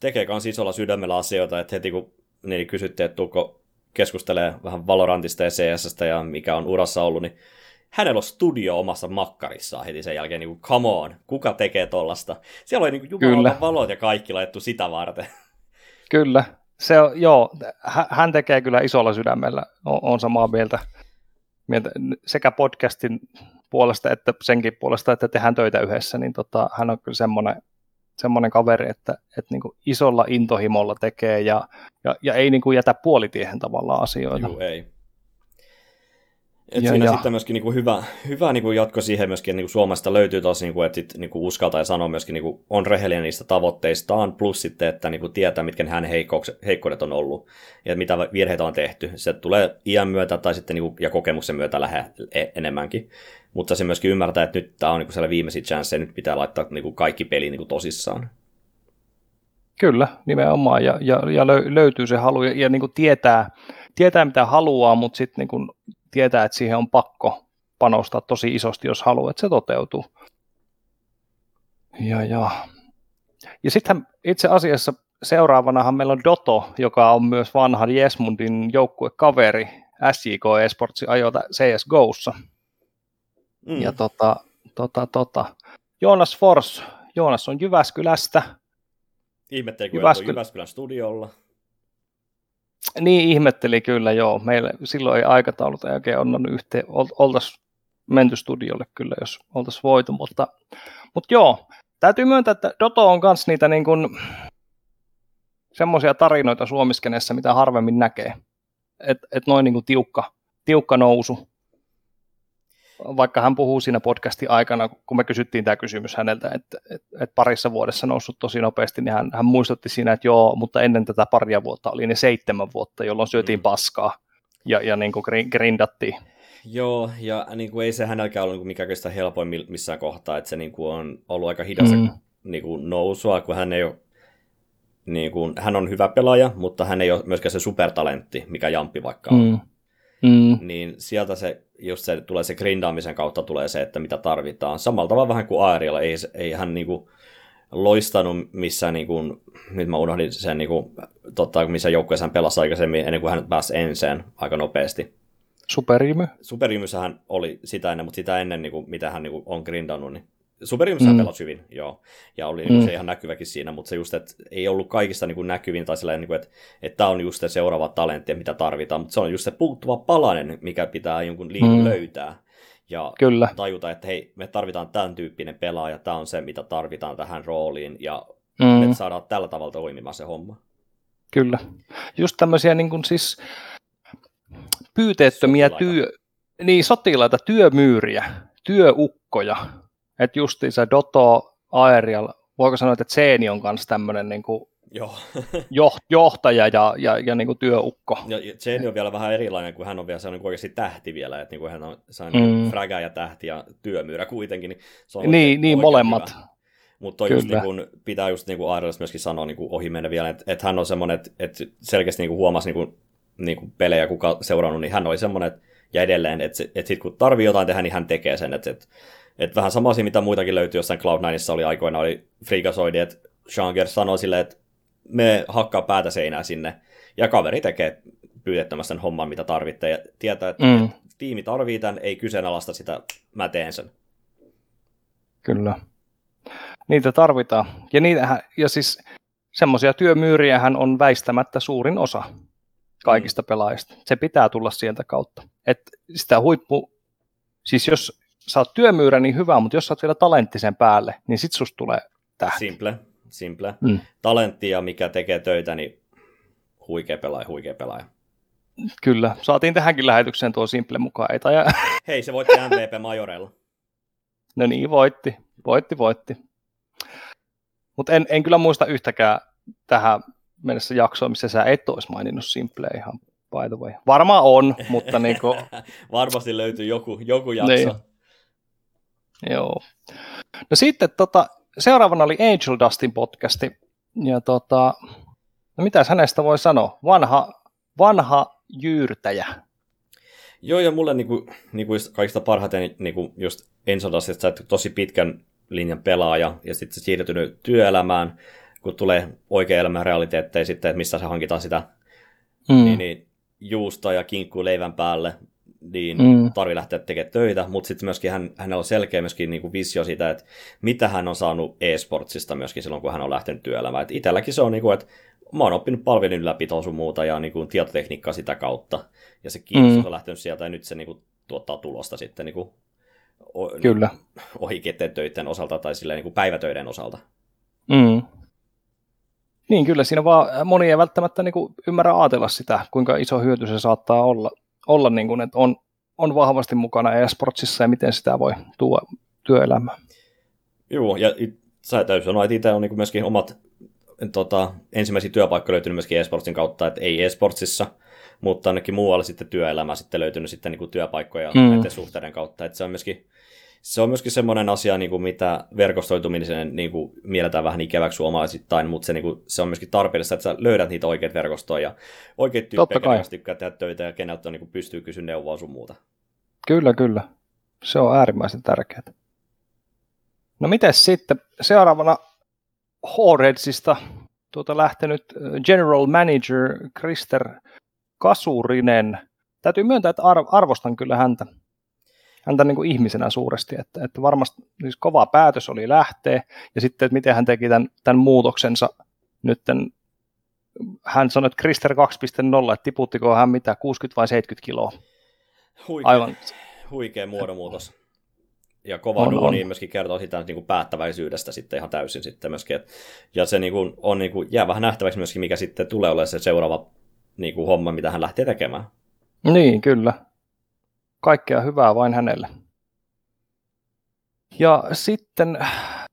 Tekee kans isolla sydämellä asioita, että heti kun niin kysyttiin, että tuuko keskustelee vähän Valorantista ja CSstä ja mikä on urassa ollut, niin hänellä on studio omassa makkarissaan heti sen jälkeen, niin kuin, come on, kuka tekee tollasta? Siellä oli niin kuin, valot ja kaikki laitettu sitä varten. Kyllä, se on, joo, hän tekee kyllä isolla sydämellä, on, on samaa mieltä, mieltä sekä podcastin puolesta että senkin puolesta, että tehdään töitä yhdessä, niin tota, hän on kyllä semmoinen, semmoinen kaveri, että, että niin isolla intohimolla tekee ja, ja, ja ei niin kuin jätä puolitiehen tavallaan asioita. Joo, ei. Et ja, siinä ja. sitten myöskin niinku hyvä, hyvä niinku jatko siihen myöskin, että niinku Suomesta löytyy tosi, niinku, että sit, niinku uskaltaa ja sanoa myöskin, niinku, on rehellinen niistä tavoitteistaan, plus sitten, että niinku tietää, mitkä hänen heikkoudet on ollut ja mitä virheitä on tehty. Se tulee iän myötä tai sitten niinku, ja kokemuksen myötä lähe e-, enemmänkin. Mutta se myöskin ymmärtää, että nyt tämä on niinku sellainen viimeisin chance ja nyt pitää laittaa niinku, kaikki peli niinku, tosissaan. Kyllä, nimenomaan. Ja, ja, ja löytyy se halu ja, ja niin kuin tietää, tietää, mitä haluaa, mutta sitten niin tietää, että siihen on pakko panostaa tosi isosti, jos haluaa, että se toteutuu. Ja, ja. ja sitten itse asiassa seuraavanahan meillä on Doto, joka on myös vanha Jesmundin joukkuekaveri SJK Esportsi ajota CSGOssa. Mm. Ja tota, tota, tota. Joonas Fors, Joonas on Jyväskylästä. Ihmettelee, kun Jyväskylä... Jyväskylän studiolla. Niin ihmetteli kyllä, joo. Meille silloin ei aikataulut ei oikein onnannut yhteen. Oltaisiin menty studiolle kyllä, jos oltaisiin voitu, mutta, mutta joo. Täytyy myöntää, että Doto on myös niitä niin kuin, semmoisia tarinoita suomiskenessä, mitä harvemmin näkee. Että et noin niin kuin tiukka, tiukka nousu vaikka hän puhuu siinä podcastin aikana, kun me kysyttiin tämä kysymys häneltä, että, että, että parissa vuodessa noussut tosi nopeasti, niin hän, hän muistutti siinä, että joo, mutta ennen tätä paria vuotta oli ne seitsemän vuotta, jolloin syötiin mm. paskaa ja, ja niin kuin grindattiin. Joo, ja niin kuin, ei se hänelläkään ollut niin mikään sitä helpoin missään kohtaa, että se niin kuin, on ollut aika hidasta mm. niin kuin, nousua, kun hän ei ole niin kuin, hän on hyvä pelaaja, mutta hän ei ole myöskään se supertalentti, mikä Jampi vaikka on. Mm. Mm. Niin sieltä se, just se, tulee se grindaamisen kautta tulee se, että mitä tarvitaan. Samalla tavalla vähän kuin Aerialla, ei, ei hän niin kuin, loistanut missään, niin kuin, nyt mä unohdin sen, niin kuin, tota, missä joukkueessa hän pelasi aikaisemmin, ennen kuin hän pääsi enseen aika nopeasti. Superimy? Superimyssähän oli sitä ennen, mutta sitä ennen, niin kuin, mitä hän niin kuin, on grindannut, niin Superimyssähän mm. pelasi hyvin, joo. Ja oli niin mm. se ihan näkyväkin siinä, mutta se just, että ei ollut kaikista niin kuin näkyvin, tai sellainen, niin kuin, että, että tämä on just se seuraava talentti, mitä tarvitaan, mutta se on just se puuttuva palanen, mikä pitää jonkun liikan mm. löytää. Ja Kyllä. tajuta, että hei, me tarvitaan tämän tyyppinen pelaaja, tämä on se, mitä tarvitaan tähän rooliin, ja mm. me saadaan tällä tavalla toimimaan se homma. Kyllä. Just tämmöisiä niin kuin siis pyyteettömiä työ, niin sotilaita, työmyyriä, työukkoja, että se Doto, Aerial, voiko sanoa, että Seeni on myös tämmöinen niin kuin Joo. (laughs) johtaja ja, ja, ja niin kuin työukko. Ja Seeni on vielä vähän erilainen, kun hän on vielä sellainen oikeasti tähti vielä, että niin kuin hän on sellainen mm. fraga ja tähti ja työmyyrä kuitenkin. Niin, se on niin, niin molemmat. Hyvä. Mutta just niin kun, pitää just niin kuin myöskin sanoa niin kuin ohi mennä vielä, että, että hän on semmoinen, että, että selkeästi niin kuin huomasi niin kuin, niin kuin pelejä, kuka seurannut, niin hän oli semmoinen, että, ja edelleen, että, että sitten kun tarvii jotain tehdä, niin hän tekee sen. Että, että et vähän sama asia, mitä muitakin löytyy jossain Cloud9 oli aikoina, oli Freakazoidi, että Shanger sanoi silleen, että me hakkaa päätä seinää sinne, ja kaveri tekee pyydettömästi sen homman, mitä tarvitte, ja tietää, että mm. tiimi tarvii tämän, ei kyseenalaista sitä, mä teen sen. Kyllä. Niitä tarvitaan. Ja, niitähän, ja siis semmoisia työmyyriähän on väistämättä suurin osa kaikista mm. pelaajista. Se pitää tulla sieltä kautta. Et sitä huippu, siis jos sä oot työmyyrä niin hyvä, mutta jos sä oot vielä talenttisen päälle, niin sit susta tulee tähti. Simple, simple. Mm. Talentti ja mikä tekee töitä, niin huikea pelaaja, huikea pelaaja. Kyllä, saatiin tähänkin lähetykseen tuo Simple mukaan. Ei taja... (laughs) Hei, se voitti MVP Majorella. No niin, voitti, voitti, voitti. Mutta en, en kyllä muista yhtäkään tähän mennessä jaksoa, missä sä et olisi maininnut Simple ihan by the way. Varmaan on, mutta niin kuin... (laughs) Varmasti löytyy joku, joku jakso. Niin. Joo. No sitten tota, seuraavana oli Angel Dustin podcasti. Ja tota, no mitäs hänestä voi sanoa? Vanha, vanha jyyrtäjä. Joo, ja mulle niinku, niinku kaikista parhaiten niinku just Angel Dustista, että tosi pitkän linjan pelaaja, ja sitten siirtynyt työelämään, kun tulee oikea elämän realiteetteja sitten, että mistä se hankitaan sitä mm. niin, niin, juusta ja kinkkuu leivän päälle, niin mm. tarvii lähteä tekemään töitä, mutta sitten myöskin hän, hänellä on selkeä myöskin niin kuin visio siitä, että mitä hän on saanut e-sportsista myöskin silloin, kun hän on lähtenyt työelämään. Et itselläkin se on, niin kuin, että mä oon oppinut palvelun ylläpitoa sun muuta ja niin kuin, tietotekniikkaa sitä kautta, ja se kiinnostus mm. on lähtenyt sieltä, ja nyt se niin kuin, tuottaa tulosta sitten niin kuin, o, Kyllä. ohi töiden osalta tai silleen, niin kuin päivätöiden osalta. Mm. Niin, kyllä siinä vaan moni ei välttämättä niin kuin ymmärrä ajatella sitä, kuinka iso hyöty se saattaa olla olla niin kuin, että on, on vahvasti mukana e-sportsissa ja miten sitä voi tuoda työelämään. Joo, ja sä täytyy sanoa, että itse on niin myöskin omat tota, ensimmäisiä työpaikkoja löytynyt myöskin e-sportsin kautta, että ei e-sportsissa, mutta ainakin muualla sitten työelämää sitten löytynyt sitten niin kuin työpaikkoja mm. näiden suhteiden kautta, että se on myöskin se on myöskin semmoinen asia, niin kuin mitä verkostoituminen niin kuin mielletään vähän ikäväksi suomalaisittain, mutta se, niin kuin, se on myöskin tarpeellista, että sä löydät niitä oikeita verkostoja ja oikeat tyyppejä, kenellä tykkää tehdä töitä ja keneltä niin kuin pystyy kysyä neuvoa sun muuta. Kyllä, kyllä. Se on äärimmäisen tärkeää. No miten sitten seuraavana Horredsista tuota lähtenyt äh, General Manager Krister Kasurinen. Täytyy myöntää, että arvostan kyllä häntä häntä niin kuin ihmisenä suuresti, että, että varmasti siis kova päätös oli lähteä, ja sitten, että miten hän teki tämän, tämän muutoksensa nytten, hän sanoi, että Krister 2.0, että tiputtiko hän mitä, 60 vai 70 kiloa? Huikea, Aivan. huikea muodonmuutos. Ja kova on, duuni on. myöskin kertoo sitä niin kuin päättäväisyydestä sitten ihan täysin sitten myöskin. Et, ja se niin kuin, on, niin kuin, jää vähän nähtäväksi myöskin, mikä sitten tulee olemaan se seuraava niin kuin homma, mitä hän lähtee tekemään. Niin, kyllä kaikkea hyvää vain hänelle. Ja sitten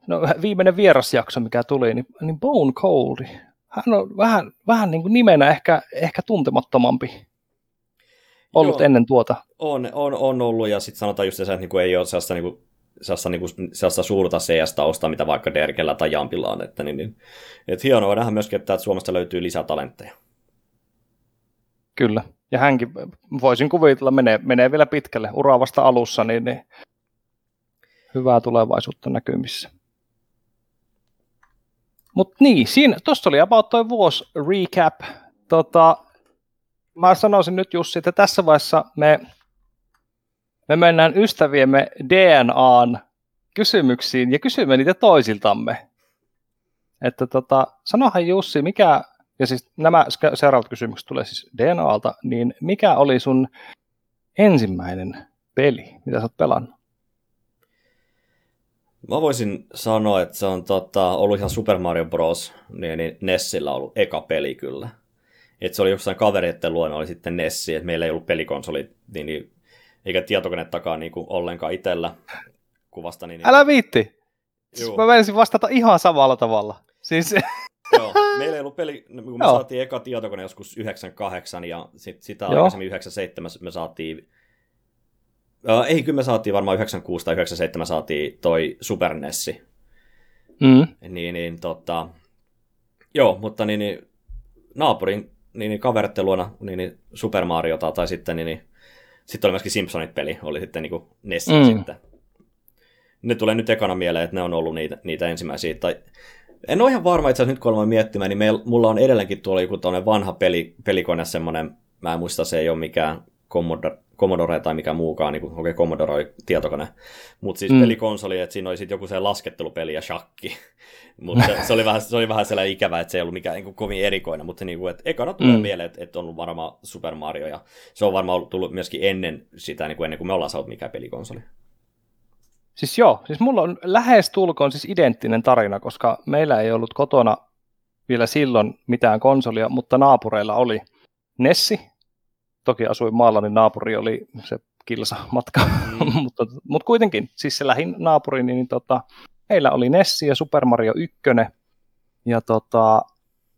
no, viimeinen vierasjakso, mikä tuli, niin, niin Bone Cold. Hän on vähän, vähän niin kuin nimenä ehkä, ehkä tuntemattomampi ollut Joo. ennen tuota. On, on, on ollut, ja sitten sanotaan just se, että niinku ei ole sellaista, niinku, sellaista, niinku, sellaista suurta CS-taustaa, mitä vaikka Derkellä tai Jampilla on. Että, niin, niin, et hienoa nähdä myöskin, että Suomesta löytyy lisää talentteja. Kyllä. Ja hänkin, voisin kuvitella, menee, menee vielä pitkälle. Ura vasta alussa, niin, niin hyvää tulevaisuutta näkymissä. Mutta niin, tuossa oli about toi vuosi recap. Tota, mä sanoisin nyt Jussi, että tässä vaiheessa me, me mennään ystäviemme DNAn kysymyksiin ja kysymme niitä toisiltamme. Että tota, sanohan Jussi, mikä, ja siis nämä seuraavat kysymykset tulee siis DNAlta, niin mikä oli sun ensimmäinen peli, mitä sä oot pelannut? Mä voisin sanoa, että se on tota, ollut ihan Super Mario Bros. Niin, niin Nessillä ollut eka peli kyllä. Et se oli jossain kavereiden luona oli sitten Nessi, että meillä ei ollut pelikonsoli, niin, niin, eikä tietokonettakaan niin kuin ollenkaan itsellä kuvasta. Niin, Älä viitti! Juu. Mä menisin vastata ihan samalla tavalla. Siis, (laughs) Joo, (laughs) meillä ei ollut peli, no, kun me Joo. saatiin eka tietokone joskus 98 ja sit, sitä Joo. aikaisemmin 97 me saatiin, äh, ei kyllä me saatiin varmaan 96 tai 97 saatiin toi Super Nessi, mm, niin, niin tota, joo, mutta niin, niin naapurin niin, niin kaveritten luona niin, niin Super Mariota tai sitten niin, niin sitten oli myöskin Simpsonit-peli, oli sitten niin Nessi mm. sitten. Ne tulee nyt ekana mieleen, että ne on ollut niitä, niitä ensimmäisiä. Tai en ole ihan varma itse asiassa nyt kun aloin miettimään, niin meil, mulla on edelleenkin tuolla joku vanha peli, pelikone, semmoinen, mä en muista, se ei ole mikään Commodore, Commodore tai mikä muukaan, niin okei, okay, Commodore oli tietokone, mutta siis Mm. mm. pelikonsoli, että siinä oli sitten joku se laskettelupeli ja shakki, (laughs) mutta se, se, oli vähän, se oli vähän sellainen ikävä, että se ei ollut mikään niin kovin erikoinen, mutta niin kuin, että ekana tulee Mm. mm. mieleen, että, että on ollut varmaan Super Mario, ja se on varmaan ollut tullut myöskin ennen sitä, niin kuin ennen kuin me ollaan saatu mikään pelikonsoli. Siis joo, siis mulla on lähes tulkoon siis identtinen tarina, koska meillä ei ollut kotona vielä silloin mitään konsolia, mutta naapureilla oli Nessi. Toki asuin maalla, niin naapuri oli se kilsa matka, Mm. (laughs) mutta, mutta kuitenkin, siis se lähin naapuri, niin, niin tota, heillä oli Nessi ja Super Mario 1, ja tota,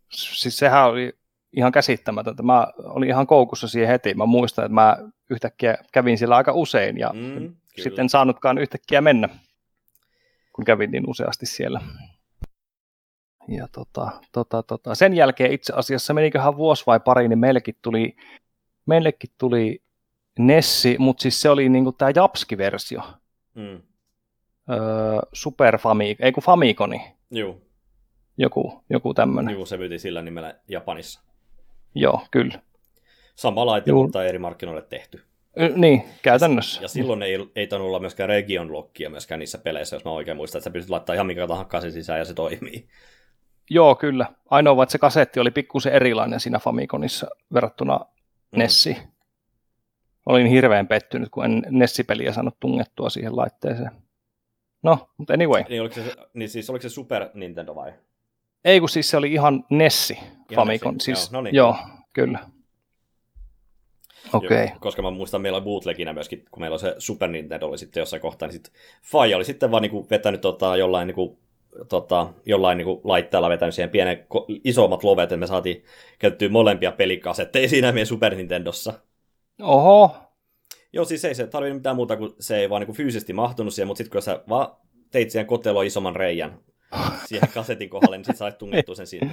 siis sehän oli ihan käsittämätöntä. Mä olin ihan koukussa siihen heti. Mä muistan, että mä yhtäkkiä kävin siellä aika usein ja Mm, kyllä. sitten en saanutkaan yhtäkkiä mennä, kun kävin niin useasti siellä. Ja tota, tota, tota. sen jälkeen itse asiassa meniköhän vuosi vai pari, niin meillekin tuli, meillekin tuli Nessi, mutta siis se oli niinku tämä Japski-versio, Mm. öö, Super Famicom, ei kun Famiconi, Juu, joku, joku tämmöinen. juu, se myytiin sillä nimellä Japanissa. Joo, kyllä. Sama laite, Juu. mutta eri markkinoille tehty. Niin, käytännössä. Ja silloin ei, ei tainnut olla myöskään region lockia myöskään niissä peleissä, jos mä oikein muistan, että sä pystyt laittamaan ihan mikä tahansa kasin sisään ja se toimii. Joo, kyllä. Ainoa vaan, että se kasetti oli pikkusen erilainen siinä Famiconissa verrattuna Mm. Nessi. Olin hirveän pettynyt, kun en Nessi-peliä saanut tungettua siihen laitteeseen. No, mutta anyway. Niin, oliko se, niin siis oliko se Super Nintendo vai? Ei kun siis se oli ihan Nessi Famicom. Nessi, Siis, joo, no niin. joo, kyllä. Okei. Joo, koska mä muistan, meillä oli bootlegina myöskin, kun meillä oli se Super Nintendo oli sitten jossain kohtaa, niin sitten Faija oli sitten vaan niinku vetänyt tota, jollain, niinku, tota, jollain niinku laitteella vetänyt siihen pienen isommat lovet, että me saatiin käytettyä molempia pelikasetteja siinä meidän Super Nintendossa. Oho, Joo, siis ei se tarvinnut mitään muuta, kuin se ei vaan niinku fyysisesti mahtunut siihen, mutta sitten kun sä vaan teit siihen koteloon isomman reijän siihen kasetin kohdalle, niin sitten sait tungettua sen sinne.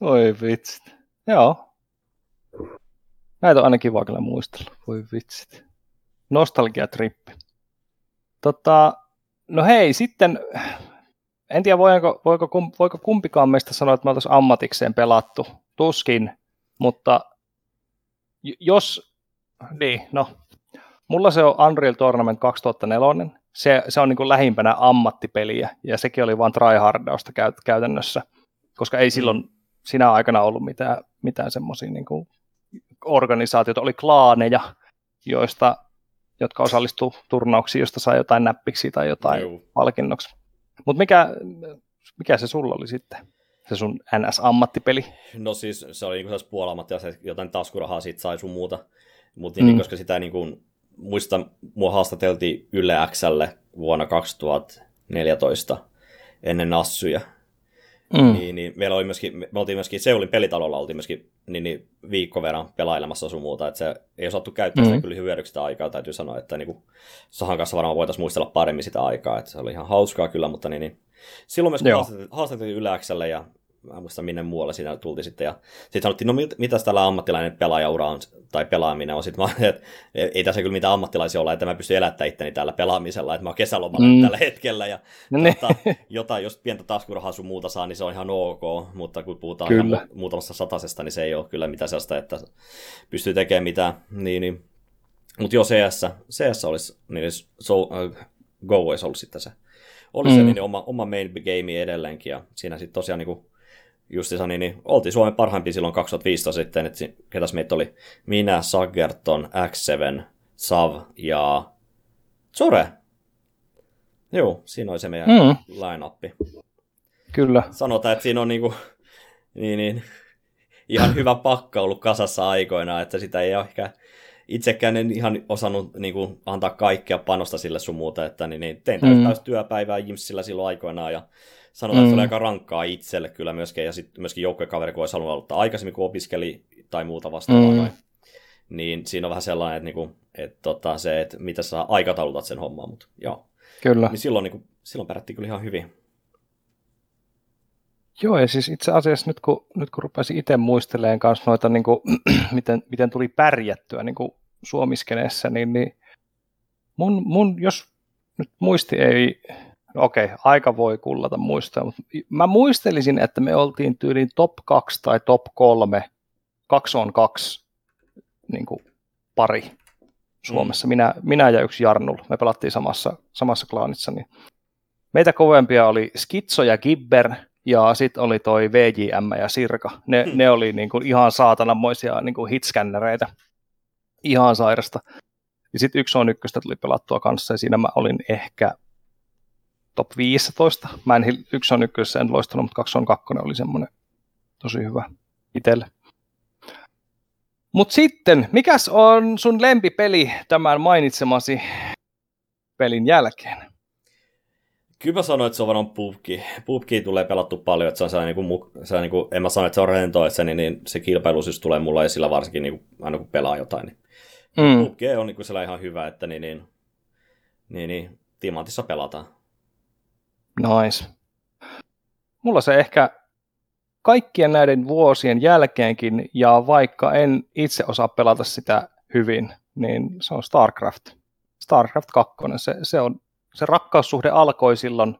oi vitsit. Joo. Näitä on aina kiva kyllä muistella. Voi vitsit. Nostalgiatrippi. Tota, no hei, sitten, en tiedä voiko, voiko, voiko kumpikaan meistä sanoa, että me oltaisiin ammatikseen pelattu. Tuskin, mutta jos, niin, no, mulla se on Unreal Tournament 2004. Se, se on niin kuin lähimpänä ammattipeliä, ja sekin oli vain tryhardausta käyt, käytännössä, koska ei silloin sinä aikana ollut mitään, mitään semmoisia niin kuin organisaatioita, oli klaaneja, joista, jotka osallistu turnauksiin, josta sai jotain näppiksi tai jotain Juu. palkinnoksi. Mutta mikä, mikä se sulla oli sitten? Se sun NS-ammattipeli? No siis se oli niinku puolamat ja se jotain taskurahaa siitä sai sun muuta. Mutta niin, Mm. koska sitä niin kuin, muistan, mua haastateltiin Yle Xlle vuonna 2014 ennen Nassuja. Mm. Niin, niin, meillä oli myöskin, me oltiin myöskin Seulin pelitalolla oltiin myöskin niin, niin, viikko verran pelailemassa sun muuta, että se ei osattu käyttää mm. sitä kyllä hyödyksi sitä aikaa, täytyy sanoa, että niin kuin, Sahan kanssa varmaan voitaisiin muistella paremmin sitä aikaa, että se oli ihan hauskaa kyllä, mutta niin, niin silloin myös haastettiin Yläkselle ja mä en muista minne muualle siinä tultiin sitten, ja sitten sanottiin, no mit, mitäs tällä ammattilainen pelaajaura on, tai pelaaminen on, sitten mä että ei tässä kyllä mitään ammattilaisia olla, että mä pystyn elättämään itteni tällä pelaamisella, että mä oon kesälomalla mm. tällä hetkellä, ja (laughs) ne. tota, jotain, jos pientä taskurahaa sun muuta saa, niin se on ihan ok, mutta kun puhutaan kyllä. ihan muutamasta satasesta, niin se ei ole kyllä mitään sellaista, että pystyy tekemään mitään, niin, niin. mutta joo, CS, CS olisi, niin so, uh, Go olisi ollut sitten se, oli mm. se niin oma, oma main game edelleenkin, ja siinä sitten tosiaan niin kuin justiinsa niin, niin oltiin Suomen parhaimpia silloin 2015 sitten, että ketäs meitä oli minä, Sagerton, X7, Sav ja Zore. Joo, siinä oli se meidän mm. line-up. Kyllä. Sanotaan, että siinä on niinku, niin, niin, ihan hyvä pakka ollut kasassa aikoina, että sitä ei ole ehkä itsekään en ihan osannut niin kuin, antaa kaikkea panosta sille sun muuta, että niin, niin tein mm. työpäivää Jimsillä silloin aikoinaan ja sanotaan, mm. että se oli aika rankkaa itselle kyllä myöskin, ja sitten myöskin joukkuekaveri, kun olisi halunnut aloittaa aikaisemmin, kun opiskeli tai muuta vastaavaa, mm. niin siinä on vähän sellainen, että, niinku, että tota, se, että mitä sä aikataulutat sen hommaan, mutta joo. Kyllä. Niin silloin, niin kuin, silloin pärjättiin kyllä ihan hyvin. Joo, ja siis itse asiassa nyt kun, nyt kun rupesin itse muistelemaan kanssa noita, niin kuin, (clears throat) miten, miten tuli pärjättyä niin kuin suomiskeneessä, niin, niin mun, mun, jos nyt muisti ei okei, okay, aika voi kullata muistaa, mutta mä muistelisin, että me oltiin tyyliin top 2 tai top 3, kaksi on kaksi niin kuin pari Suomessa. Mm. Minä, minä ja yksi Jarnul, me pelattiin samassa, samassa klaanissa. Niin meitä kovempia oli Skitso ja Gibber, ja sitten oli toi VJM ja Sirka. Ne, mm. ne oli niin kuin ihan saatananmoisia niin kuin hitskännereitä. Ihan sairasta. Ja sitten yksi on ykköstä tuli pelattua kanssa, ja siinä mä olin ehkä top 15. Mä en yksi on ykkössä en loistanut, mutta kaksi on kakkonen oli semmoinen tosi hyvä itselle. Mutta sitten, mikäs on sun lempipeli tämän mainitsemasi pelin jälkeen? Kyllä mä sanoin, että se on varmaan PUBG. PUBG tulee pelattu paljon, että se on sellainen, niin kuin, sellainen niin kuin, en mä sano, että se on rentoa, että se, niin, niin se kilpailuus tulee mulla esillä varsinkin niin kuin, aina kun pelaa jotain. Niin. Mm. PUBG on niin kuin sellainen ihan hyvä, että niin, niin, niin, niin, Timantissa pelataan. Nice. Mulla se ehkä kaikkien näiden vuosien jälkeenkin, ja vaikka en itse osaa pelata sitä hyvin, niin se on StarCraft. StarCraft 2, se, se, on, se rakkaussuhde alkoi silloin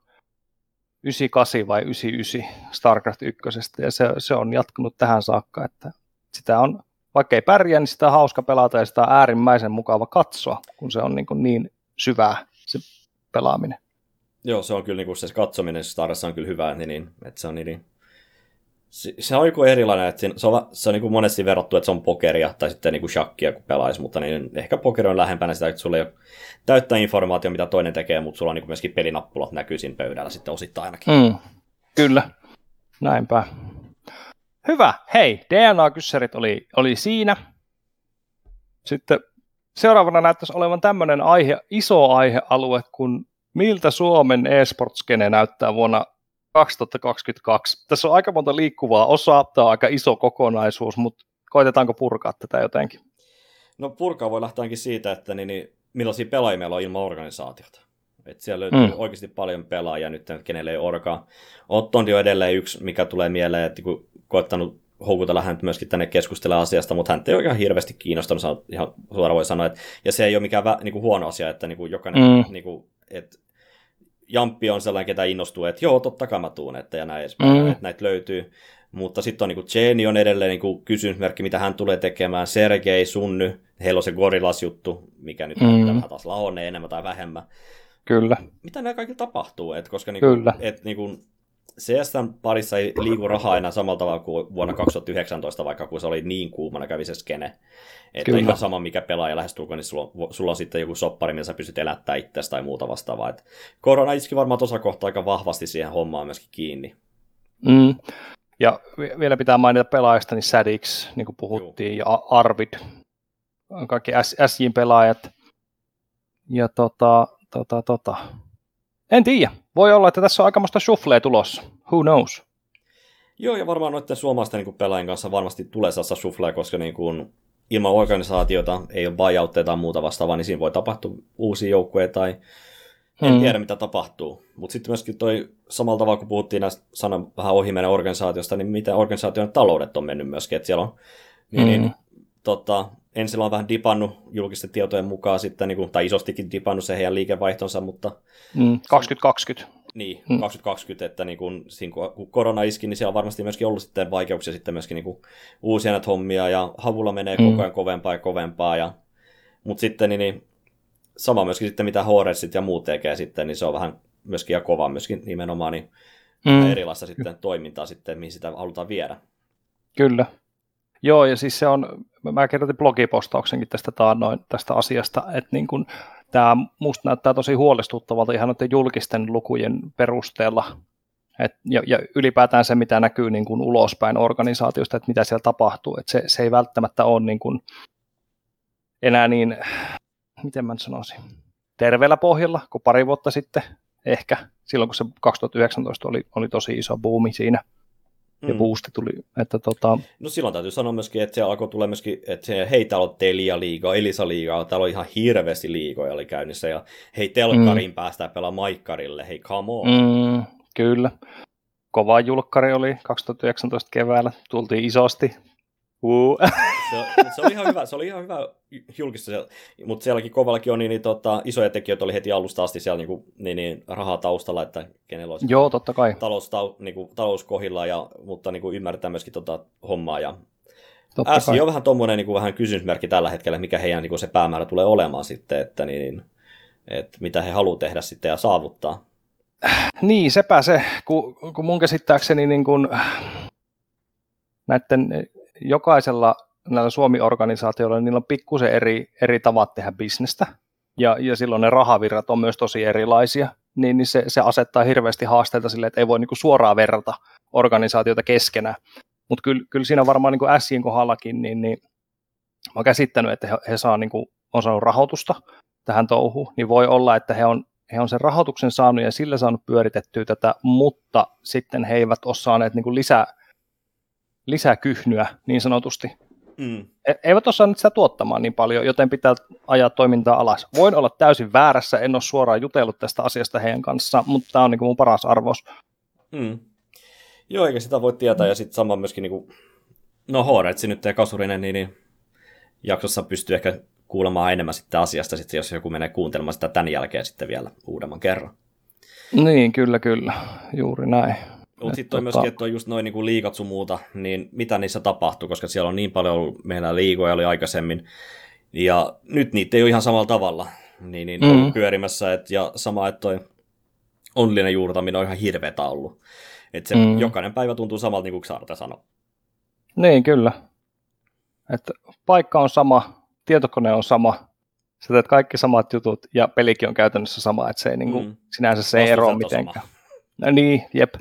98 vai 99 StarCraft 1, ja se, se on jatkunut tähän saakka, että sitä on, vaikka ei pärjää, niin sitä on hauska pelata ja sitä on äärimmäisen mukava katsoa, kun se on niin, niin syvää se pelaaminen. Joo, se on kyllä niin se katsominen Starissa on kyllä hyvä, niin, niin että se on niin, niin se, on joku erilainen, että se on, se on niin kuin monesti verrattu, että se on pokeria tai sitten niin kuin shakkia, kun pelaisi, mutta niin ehkä pokeri on lähempänä sitä, että sulla ei ole täyttä informaatio, mitä toinen tekee, mutta sulla on niin kuin myöskin pelinappulat näkyy siinä pöydällä sitten osittain ainakin. Mm, kyllä, näinpä. Hyvä, hei, DNA-kyssärit oli, oli siinä. Sitten seuraavana näyttäisi olevan tämmöinen aihe, iso aihealue kuin miltä Suomen e-sportskene näyttää vuonna 2022. Tässä on aika monta liikkuvaa osaa, tämä on aika iso kokonaisuus, mutta koitetaanko purkaa tätä jotenkin? No purkaa voi lähteä siitä, että niin, niin, millaisia pelaajia meillä on ilman organisaatiota. Et siellä löytyy mm. oikeasti paljon pelaajia nyt, kenelle ei orkaa. Ottondi on edelleen yksi, mikä tulee mieleen, että kun koettanut houkutella häntä myöskin tänne keskustelemaan asiasta, mutta hän ei ole ihan hirveästi kiinnostunut, ihan suoraan voi sanoa. Että, ja se ei ole mikään vä, niin kuin huono asia, että niin kuin jokainen mm. niin kuin, että Jamppi on sellainen, ketä innostuu, että joo, totta kai mä tuun, että ja näin edespäin, mm. että näitä löytyy. Mutta sitten on niin Jenny on edelleen niin kysymysmerkki, mitä hän tulee tekemään. Sergei, Sunny, heillä on se Gorillas-juttu, mikä nyt mm. vähän taas lahonee enemmän tai vähemmän. Kyllä. Mitä nämä kaikki tapahtuu? Et koska niin kuin, Kyllä. Et, niin kuin, CSN parissa ei liiku rahaa enää samalla tavalla kuin vuonna 2019, vaikka kun se oli niin kuumana kävi se skene. Että Kyllä. ihan sama mikä pelaaja lähestulkoon, niin sulla, on, sulla on sitten joku soppari, millä sä pystyt elättää itsestä tai muuta vastaavaa. Et korona iski varmaan tuossa kohtaa aika vahvasti siihen hommaan myöskin kiinni. Mm. Ja vielä pitää mainita pelaajista, niin Sadix, niin kuin puhuttiin, Joo. ja Arvid, kaikki SJ-pelaajat. Ja tota, tota, tota. En tiedä. Voi olla, että tässä on aikamoista shufflea tulossa. Who knows? Joo, ja varmaan noiden suomalaisten niin pelaajien kanssa varmasti tulee sellaista suflea, koska niin kuin, ilman organisaatiota ei ole buyoutteja tai muuta vastaavaa, niin siinä voi tapahtua uusia joukkueita tai en hmm. tiedä, mitä tapahtuu. Mutta sitten myöskin toi samalla tavalla, kun puhuttiin näistä sanan vähän ohi organisaatiosta, niin miten organisaation taloudet on mennyt myöskin, että siellä on niin, hmm. niin, tota, ensin on vähän dipannut julkisten tietojen mukaan sitten, niin kuin, tai isostikin dipannut se heidän liikevaihtonsa, mutta... Mm, 2020. Niin, mm. 2020, että niin kun, siinä, kun korona iski, niin siellä on varmasti myöskin ollut sitten vaikeuksia sitten myöskin niin kuin, uusia näitä hommia, ja havulla menee mm. koko ajan kovempaa ja kovempaa, ja, mutta sitten niin, niin, sama myöskin sitten mitä Horesit ja muut tekee sitten, niin se on vähän myöskin ja kova myöskin nimenomaan niin mm. erilaista sitten toimintaa sitten, mihin sitä halutaan viedä. Kyllä. Joo, ja siis se on, mä kirjoitin blogipostauksenkin tästä taannoin, tästä asiasta, että niin kun, tämä musta näyttää tosi huolestuttavalta ihan noiden julkisten lukujen perusteella, et, ja, ja ylipäätään se, mitä näkyy niin kuin ulospäin organisaatiosta, että mitä siellä tapahtuu, että se, se ei välttämättä ole niin kuin enää niin, miten mä sanoisin, terveellä pohjalla kuin pari vuotta sitten ehkä, silloin kun se 2019 oli, oli tosi iso buumi siinä ja mm. boosti tuli. Että tota... No silloin täytyy sanoa myöskin, että se alkoi tulla myöskin, että se, hei täällä on Telia liigaa, Elisa liigaa, täällä on ihan hirveästi liigoja oli käynnissä ja hei telkkariin mm. päästään pelaa maikkarille, hei come on. Mm, kyllä. Kova julkkari oli 2019 keväällä, tultiin isosti, Uh. Se, se, oli ihan hyvä, se oli ihan hyvä julkista, mutta sielläkin kovallakin on niin, niin tota, isoja tekijöitä oli heti alusta asti siellä niin, kuin, niin, niin, rahaa taustalla, että kenellä olisi Joo, totta kai. Talous, ta, niin kuin, talous kohilla, ja, mutta niin kuin, ymmärretään myöskin tota hommaa. Ja Totta SI on vähän tuommoinen niin kuin, vähän kysymysmerkki tällä hetkellä, mikä heidän niin kuin, se päämäärä tulee olemaan sitten, että, niin, niin, että mitä he haluavat tehdä sitten ja saavuttaa. (clears throat) Niin, sepä se, kun, kun mun käsittääkseni niin kuin, näiden jokaisella näillä Suomi-organisaatioilla niin niillä on pikkusen eri, eri tavat tehdä bisnestä, ja, ja silloin ne rahavirrat on myös tosi erilaisia, niin, niin se, se asettaa hirveästi haasteita sille, että ei voi niin kuin suoraan verrata organisaatioita keskenään. Mutta kyllä, kyllä siinä varmaan niin Sien kohdallakin, niin, niin mä oon käsittänyt, että he, he saa, niin kuin, on saanut rahoitusta tähän touhuun, niin voi olla, että he on, he on sen rahoituksen saanut ja sillä saanut pyöritettyä tätä, mutta sitten he eivät ole saaneet niin kuin lisää lisäkyhnyä niin sanotusti. Mm. E- eivät osaa nyt sitä tuottamaan niin paljon, joten pitää ajaa toimintaa alas. Voin olla täysin väärässä, en ole suoraan jutellut tästä asiasta heidän kanssaan, mutta tämä on niin kuin mun paras arvos. Mm. Joo, eikä sitä voi tietää, ja sitten sama myöskin, niin kuin, no Horetsi nyt ja Kasurinen, niin, niin jaksossa pystyy ehkä kuulemaan enemmän sitten asiasta, sitten jos joku menee kuuntelemaan sitä tämän jälkeen sitten vielä uudemman kerran. Niin, kyllä, kyllä, juuri näin. Mutta sitten on myöskin, että on just noin niin liikat sun muuta, niin mitä niissä tapahtuu, koska siellä on niin paljon ollut, meillä liigoja oli aikaisemmin, ja nyt niitä ei ole ihan samalla tavalla niin, niin mm. ollut pyörimässä, et, ja sama, että toi onnellinen juurtaminen on ihan hirveetä ollut. Että se mm. jokainen päivä tuntuu samalta, niin kuin Xarte sanoi. Niin, kyllä. Että paikka on sama, tietokone on sama, sä teet kaikki samat jutut ja pelikin on käytännössä sama, että se ei, niin kuin, mm. sinänsä se ei eroa mitenkään. No niin, jep.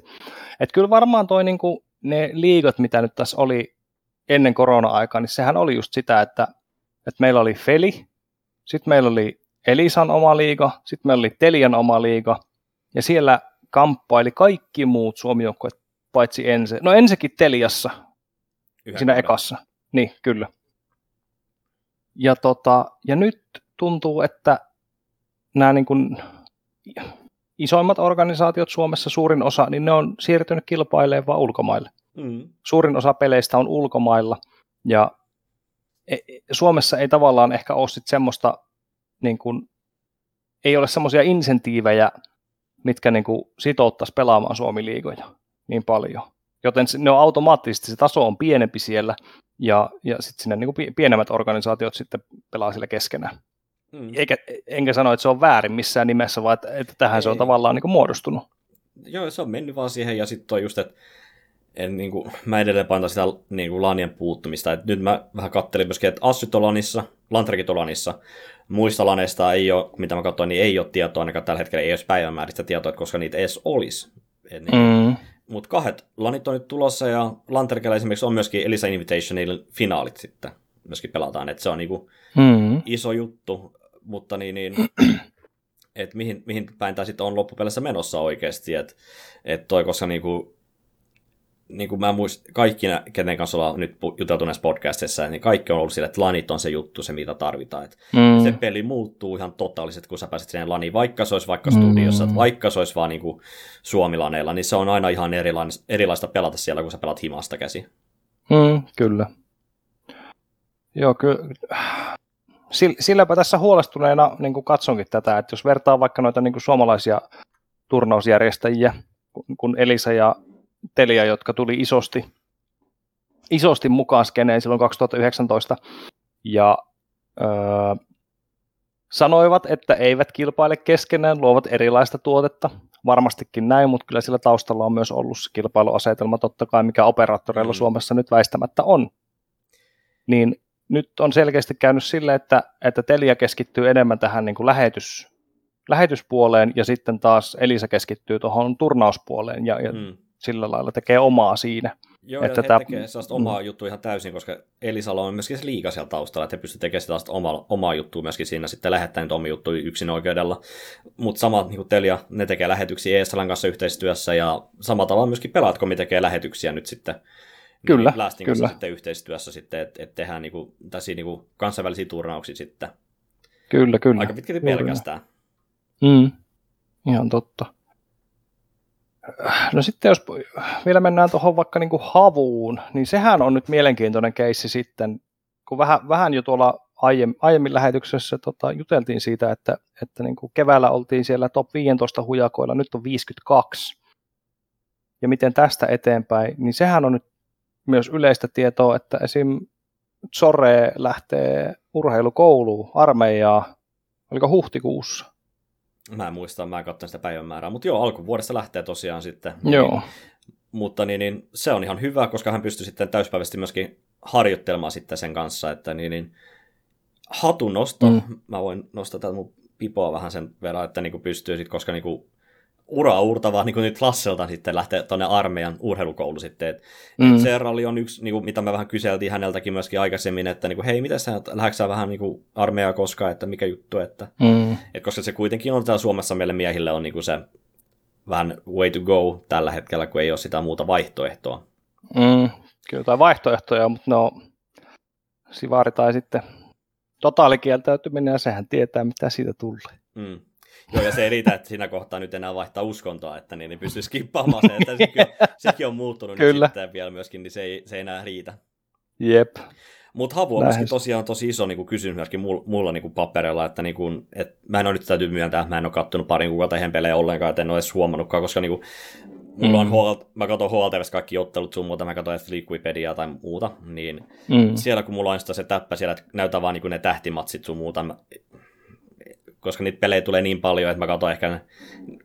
Että kyllä varmaan toi niinku, ne liigot, mitä nyt tässä oli ennen korona-aikaa, niin sehän oli just sitä, että, että meillä oli Feli, sitten meillä oli Elisan oma liiga, sitten meillä oli Telian oma liiga, ja siellä kamppaili kaikki muut suomi paitsi ensi. No ensikin Teliassa, Yhden siinä ekassa. Niin, kyllä. Ja, tota, ja nyt tuntuu, että nämä niin kuin, isoimmat organisaatiot Suomessa, suurin osa, niin ne on siirtynyt kilpailemaan vaan ulkomaille. Mm. Suurin osa peleistä on ulkomailla, ja e, e, Suomessa ei tavallaan ehkä ole sit semmoista, niin kuin, ei ole semmoisia insentiivejä, mitkä niin kuin sitouttaisi pelaamaan Suomi-liigoja niin paljon. Joten ne on automaattisesti, se taso on pienempi siellä, ja, ja sitten sinne niin kuin pienemmät organisaatiot sitten pelaa sillä keskenään. Mm. Eikä, enkä sano, että se on väärin missään nimessä, vaan että, että tähän Ei. se on tavallaan niin kuin muodostunut. Joo, se on mennyt vaan siihen, ja sitten toi just, että en, niin kuin, mä edelleen painotan sitä niin kuin lanien puuttumista. Et nyt mä vähän kattelin myöskin, että Assyt on lanissa, Lantrekit on lanissa. Muista laneista ei ole, mitä mä katsoin, niin ei ole tietoa, ainakaan tällä hetkellä ei ole päivämääristä tietoa, koska niitä edes olisi. Niin, mm. Mutta kahdet lanit on nyt tulossa, ja Lanterkella esimerkiksi on myöskin Elisa Invitational finaalit sitten myöskin pelataan, että se on niinku mm. iso juttu mutta niin, niin että mihin, mihin päin tämä sitten on loppupeleissä menossa oikeasti, että et toi, koska niinku, niin kuin mä muist, kaikki, kenen kanssa ollaan nyt juteltu näissä podcastissa, niin kaikki on ollut sille, että lanit on se juttu, se mitä tarvitaan. Et mm. Se peli muuttuu ihan totaalisesti, kun sä pääset siihen laniin, vaikka se olisi vaikka studiossa, mm. vaikka se olisi vaan niin kuin suomilaneilla, niin se on aina ihan erilaista, erilaista pelata siellä, kun sä pelat himasta käsi. Mm, kyllä. Joo, kyllä. Silläpä tässä huolestuneena niin kuin katsonkin tätä, että jos vertaa vaikka noita niin kuin suomalaisia turnausjärjestäjiä, kun Elisa ja Telia, jotka tuli isosti, isosti mukaan skeneen silloin 2019, ja öö, sanoivat, että eivät kilpaile keskenään, luovat erilaista tuotetta. Varmastikin näin, mutta kyllä sillä taustalla on myös ollut se kilpailuasetelma totta kai, mikä operaattoreilla mm. Suomessa nyt väistämättä on. Niin nyt on selkeästi käynyt sille, että, että Telia keskittyy enemmän tähän niin kuin lähetys, lähetyspuoleen ja sitten taas Elisa keskittyy tuohon turnauspuoleen ja, ja mm. sillä lailla tekee omaa siinä. Joo, että he tekee sellaista omaa mm. juttua ihan täysin, koska Elisalla on myöskin se liiga siellä taustalla, että he pystyvät tekemään sitä omaa, omaa juttua myöskin siinä, sitten lähettää niitä omia juttuja yksin oikeudella. Mutta sama niin kuin Telia, ne tekee lähetyksiä ESLn kanssa yhteistyössä, ja samalla tavalla myöskin pelaatko, tekee lähetyksiä nyt sitten Kyllä, Blastin kyllä. sitten yhteistyössä sitten, että et tehdään niinku, tässä niinku kansainvälisiä turnauksia sitten. Kyllä, kyllä. Aika pitkälti pelkästään. Mm, ihan totta. No sitten jos vielä mennään tuohon vaikka niin kuin havuun, niin sehän on nyt mielenkiintoinen keissi sitten, kun vähän, vähän jo tuolla aiemmin, aiemmin lähetyksessä tota, juteltiin siitä, että, että niin kuin keväällä oltiin siellä top 15 hujakoilla, nyt on 52. Ja miten tästä eteenpäin, niin sehän on nyt myös yleistä tietoa, että esim. Zore lähtee urheilukouluun, armeijaa, oliko huhtikuussa? Mä en muista, mä en katsonut sitä päivämäärää, mutta joo, alkuvuodesta lähtee tosiaan sitten. Joo. Niin, mutta niin, niin, se on ihan hyvä, koska hän pystyy sitten täyspäiväisesti myöskin harjoittelemaan sitten sen kanssa, että niin, niin hatunosto, mm. mä voin nostaa tätä mun pipoa vähän sen verran, että niin kuin pystyy sitten, koska niin kuin uraa uurtavaa niin nyt Lasselta sitten lähteä tuonne armeijan urheilukoulu sitten. Et, mm. et on yksi, niin kuin, mitä me vähän kyseltiin häneltäkin myöskin aikaisemmin, että niin kuin, hei, miten sä lähdetkö vähän niin kuin, armeijaa koskaan, että mikä juttu, että mm. et, koska se kuitenkin on täällä Suomessa meille miehille on niin kuin se vähän way to go tällä hetkellä, kun ei ole sitä muuta vaihtoehtoa. Mm, kyllä tai vaihtoehtoja, mutta no sivari tai sitten totaalikieltäytyminen ja sehän tietää, mitä siitä tulee. Mm. Joo, ja se ei riitä, että siinä kohtaa nyt enää vaihtaa uskontoa, että niin, niin pystyy skippaamaan se, että sekin on, (laughs) sekin on muuttunut Kyllä. Nyt sitten vielä myöskin, niin se ei, se ei enää riitä. Jep. Mutta havu on myöskin tosiaan tosi iso niin kysymys myöskin mulla, mulla niin paperilla, että niin kuin, et mä en ole nyt täytyy myöntää, että mä en ole kattonut parin kuukautta ihan pelejä ollenkaan, että en ole edes huomannutkaan, koska niin kuin, mulla mm. on mä katson HLTVssä kaikki ottelut sun muuta, mä katson Liquipediaa tai muuta, niin mm. siellä kun mulla on sitä se täppä siellä, että näytää vaan niin ne tähtimatsit sun muuta, mä, koska niitä pelejä tulee niin paljon, että mä katson ehkä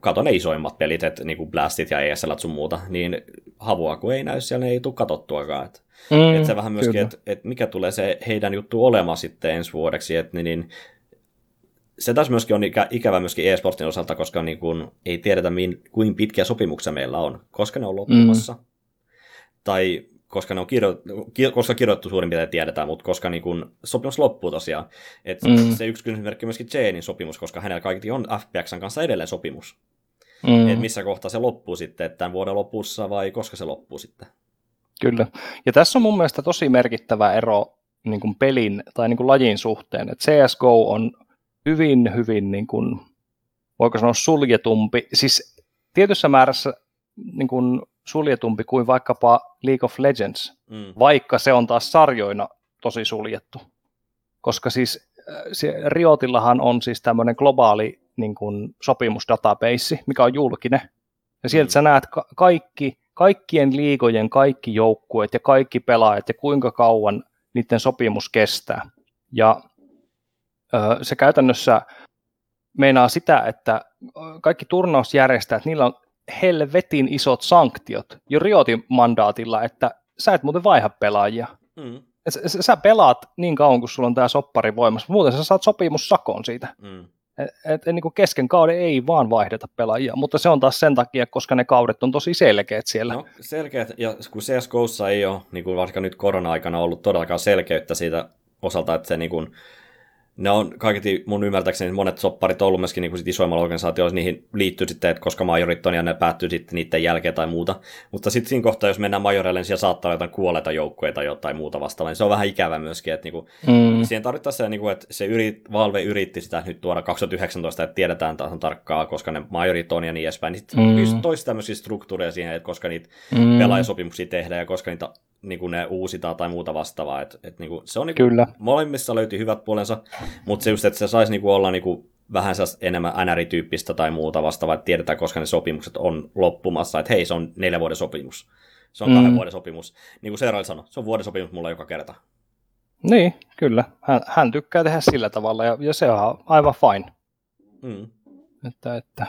katon ne isoimmat pelit, että niin kuin Blastit ja ESL sun muuta, niin havua kun ei näy siellä, niin ei tule katsottuakaan. Että, mm, että se vähän myöskin, että, että mikä tulee se heidän juttu olemaan sitten ensi vuodeksi, että niin, niin se taas myöskin on ikä, ikävä myöskin e-sportin osalta, koska niin kuin ei tiedetä, min, kuin pitkiä sopimuksia meillä on, koska ne on loppumassa. Mm. Tai koska ne on kirjo, koska kirjoittu suurin piirtein tiedetään, mutta koska niin kun sopimus loppuu tosiaan. Et mm. Se yksi kysymysmerkki on myöskin Janein sopimus, koska hänellä kaikki on FPXn kanssa edelleen sopimus. Mm. Et missä kohtaa se loppuu sitten, että tämän vuoden lopussa vai koska se loppuu sitten. Kyllä. Ja tässä on mun mielestä tosi merkittävä ero niin kuin pelin tai niin kuin lajin suhteen. Et CSGO on hyvin, hyvin, niin kuin, voiko sanoa suljetumpi. Siis tietyssä määrässä niin kuin suljetumpi kuin vaikkapa League of Legends, mm. vaikka se on taas sarjoina tosi suljettu. Koska siis äh, se Riotillahan on siis tämmöinen globaali niin kuin, sopimusdatabase, mikä on julkinen. Ja sieltä mm. sä näet ka- kaikki, kaikkien liigojen kaikki joukkueet ja kaikki pelaajat ja kuinka kauan niiden sopimus kestää. Ja ö, se käytännössä meinaa sitä, että kaikki turnausjärjestäjät, niillä on helvetin isot sanktiot jo Riotin mandaatilla, että sä et muuten vaiha pelaajia. Mm. Sä, sä pelaat niin kauan, kun sulla on tämä soppari voimassa, muuten sä saat sopimussakon siitä. Mm. Et, et, niin kuin kesken kauden ei vaan vaihdeta pelaajia, mutta se on taas sen takia, koska ne kaudet on tosi selkeät siellä. No, selkeät, ja kun CSGOssa ei ole, niin kuin vaikka nyt korona-aikana ollut todellakaan selkeyttä siitä osalta, että se niin kuin, ne on kaiketi mun ymmärtääkseni monet sopparit ollut myöskin niin sit isoimmalla organisaatioilla, niihin liittyy sitten, että koska majorit on ja ne päättyy sitten niiden jälkeen tai muuta. Mutta sitten siinä kohtaa, jos mennään majoreille, niin siellä saattaa olla jotain kuolleita joukkoja tai jotain muuta vastaavaa, niin se on vähän ikävä myöskin, että niinku, mm. siihen tarvittaisiin se, niinku, että se yrit, Valve yritti sitä nyt tuoda 2019, että tiedetään taas tarkkaa, koska ne majorit on ja niin edespäin, niin sitten mm. toisi tämmöisiä struktuureja siihen, että koska niitä mm. pelaajasopimuksia tehdään ja koska niitä niin kuin ne uusitaan tai muuta vastaavaa. Et, et niin kuin, se on niin kuin, Kyllä. molemmissa löytyy hyvät puolensa, mutta se just, että se saisi niin kuin olla niin kuin vähän enemmän NR-tyyppistä tai muuta vastaavaa, että tiedetään, koska ne sopimukset on loppumassa, että hei, se on neljä vuoden sopimus. Se on mm. kahden vuoden sopimus. Niin kuin Seeraili sanoi, se on vuoden sopimus mulla joka kerta. Niin, kyllä. Hän, hän tykkää tehdä sillä tavalla ja, ja se on aivan fine. Mm. Että, että.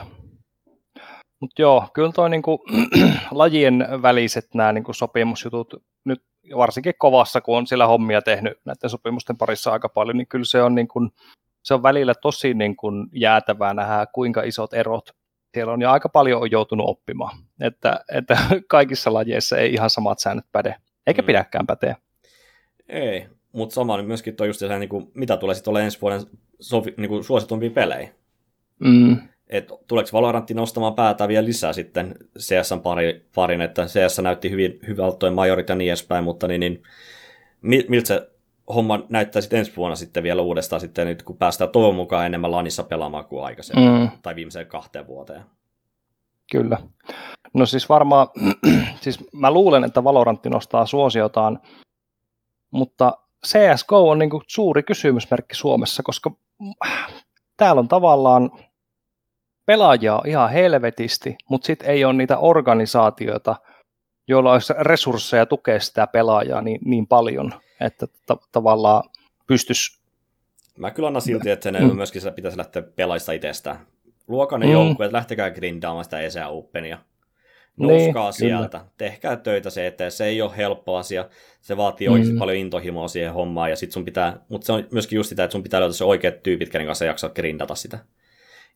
Mutta joo, kyllä toi niinku, (clears throat) lajien väliset nämä niinku sopimusjutut nyt varsinkin kovassa, kun on sillä hommia tehnyt näiden sopimusten parissa aika paljon, niin kyllä se on, niin kuin, se on välillä tosi niin kuin jäätävää nähdä, kuinka isot erot siellä on, ja aika paljon on joutunut oppimaan, että, että (laughs) kaikissa lajeissa ei ihan samat säännöt päde, eikä mm. pidäkään päteä. Ei, mutta sama niin myöskin tuo just se, niin kuin, mitä tulee sitten olla ensi vuoden sovi, niin kuin suositumpia pelejä. Mm että tuleeko Valorantti nostamaan päätä vielä lisää sitten CS pari, parin, että CS näytti hyvin hyvältä toi majorit ja niin edespäin, mutta niin, niin miltä se homma näyttää sitten ensi vuonna sitten vielä uudestaan sitten nyt, kun päästään toivon mukaan enemmän lanissa pelaamaan kuin aikaisemmin, mm. tai viimeiseen kahteen vuoteen. Kyllä. No siis varmaan, (clears throat) siis mä luulen, että Valorantti nostaa suosiotaan, mutta CSGO on niin suuri kysymysmerkki Suomessa, koska täällä on tavallaan pelaajia ihan helvetisti, mutta sitten ei ole niitä organisaatioita, joilla olisi resursseja tukea sitä pelaajaa niin, niin paljon, että t- tavallaan pystyisi... Mä kyllä annan silti, että sen mm. myöskin pitäisi lähteä pelaajista itsestään. Luokan ne mm. joukkueet, lähtekää grindaamaan sitä ESA Openia. Nouskaa niin, sieltä, kyllä. tehkää töitä se eteen. Se ei ole helppo asia, se vaatii oikeasti mm. paljon intohimoa siihen hommaan, ja sit sun pitää, mutta se on myöskin just sitä, että sun pitää löytää se oikeat tyypit, kenen kanssa jaksaa grindata sitä.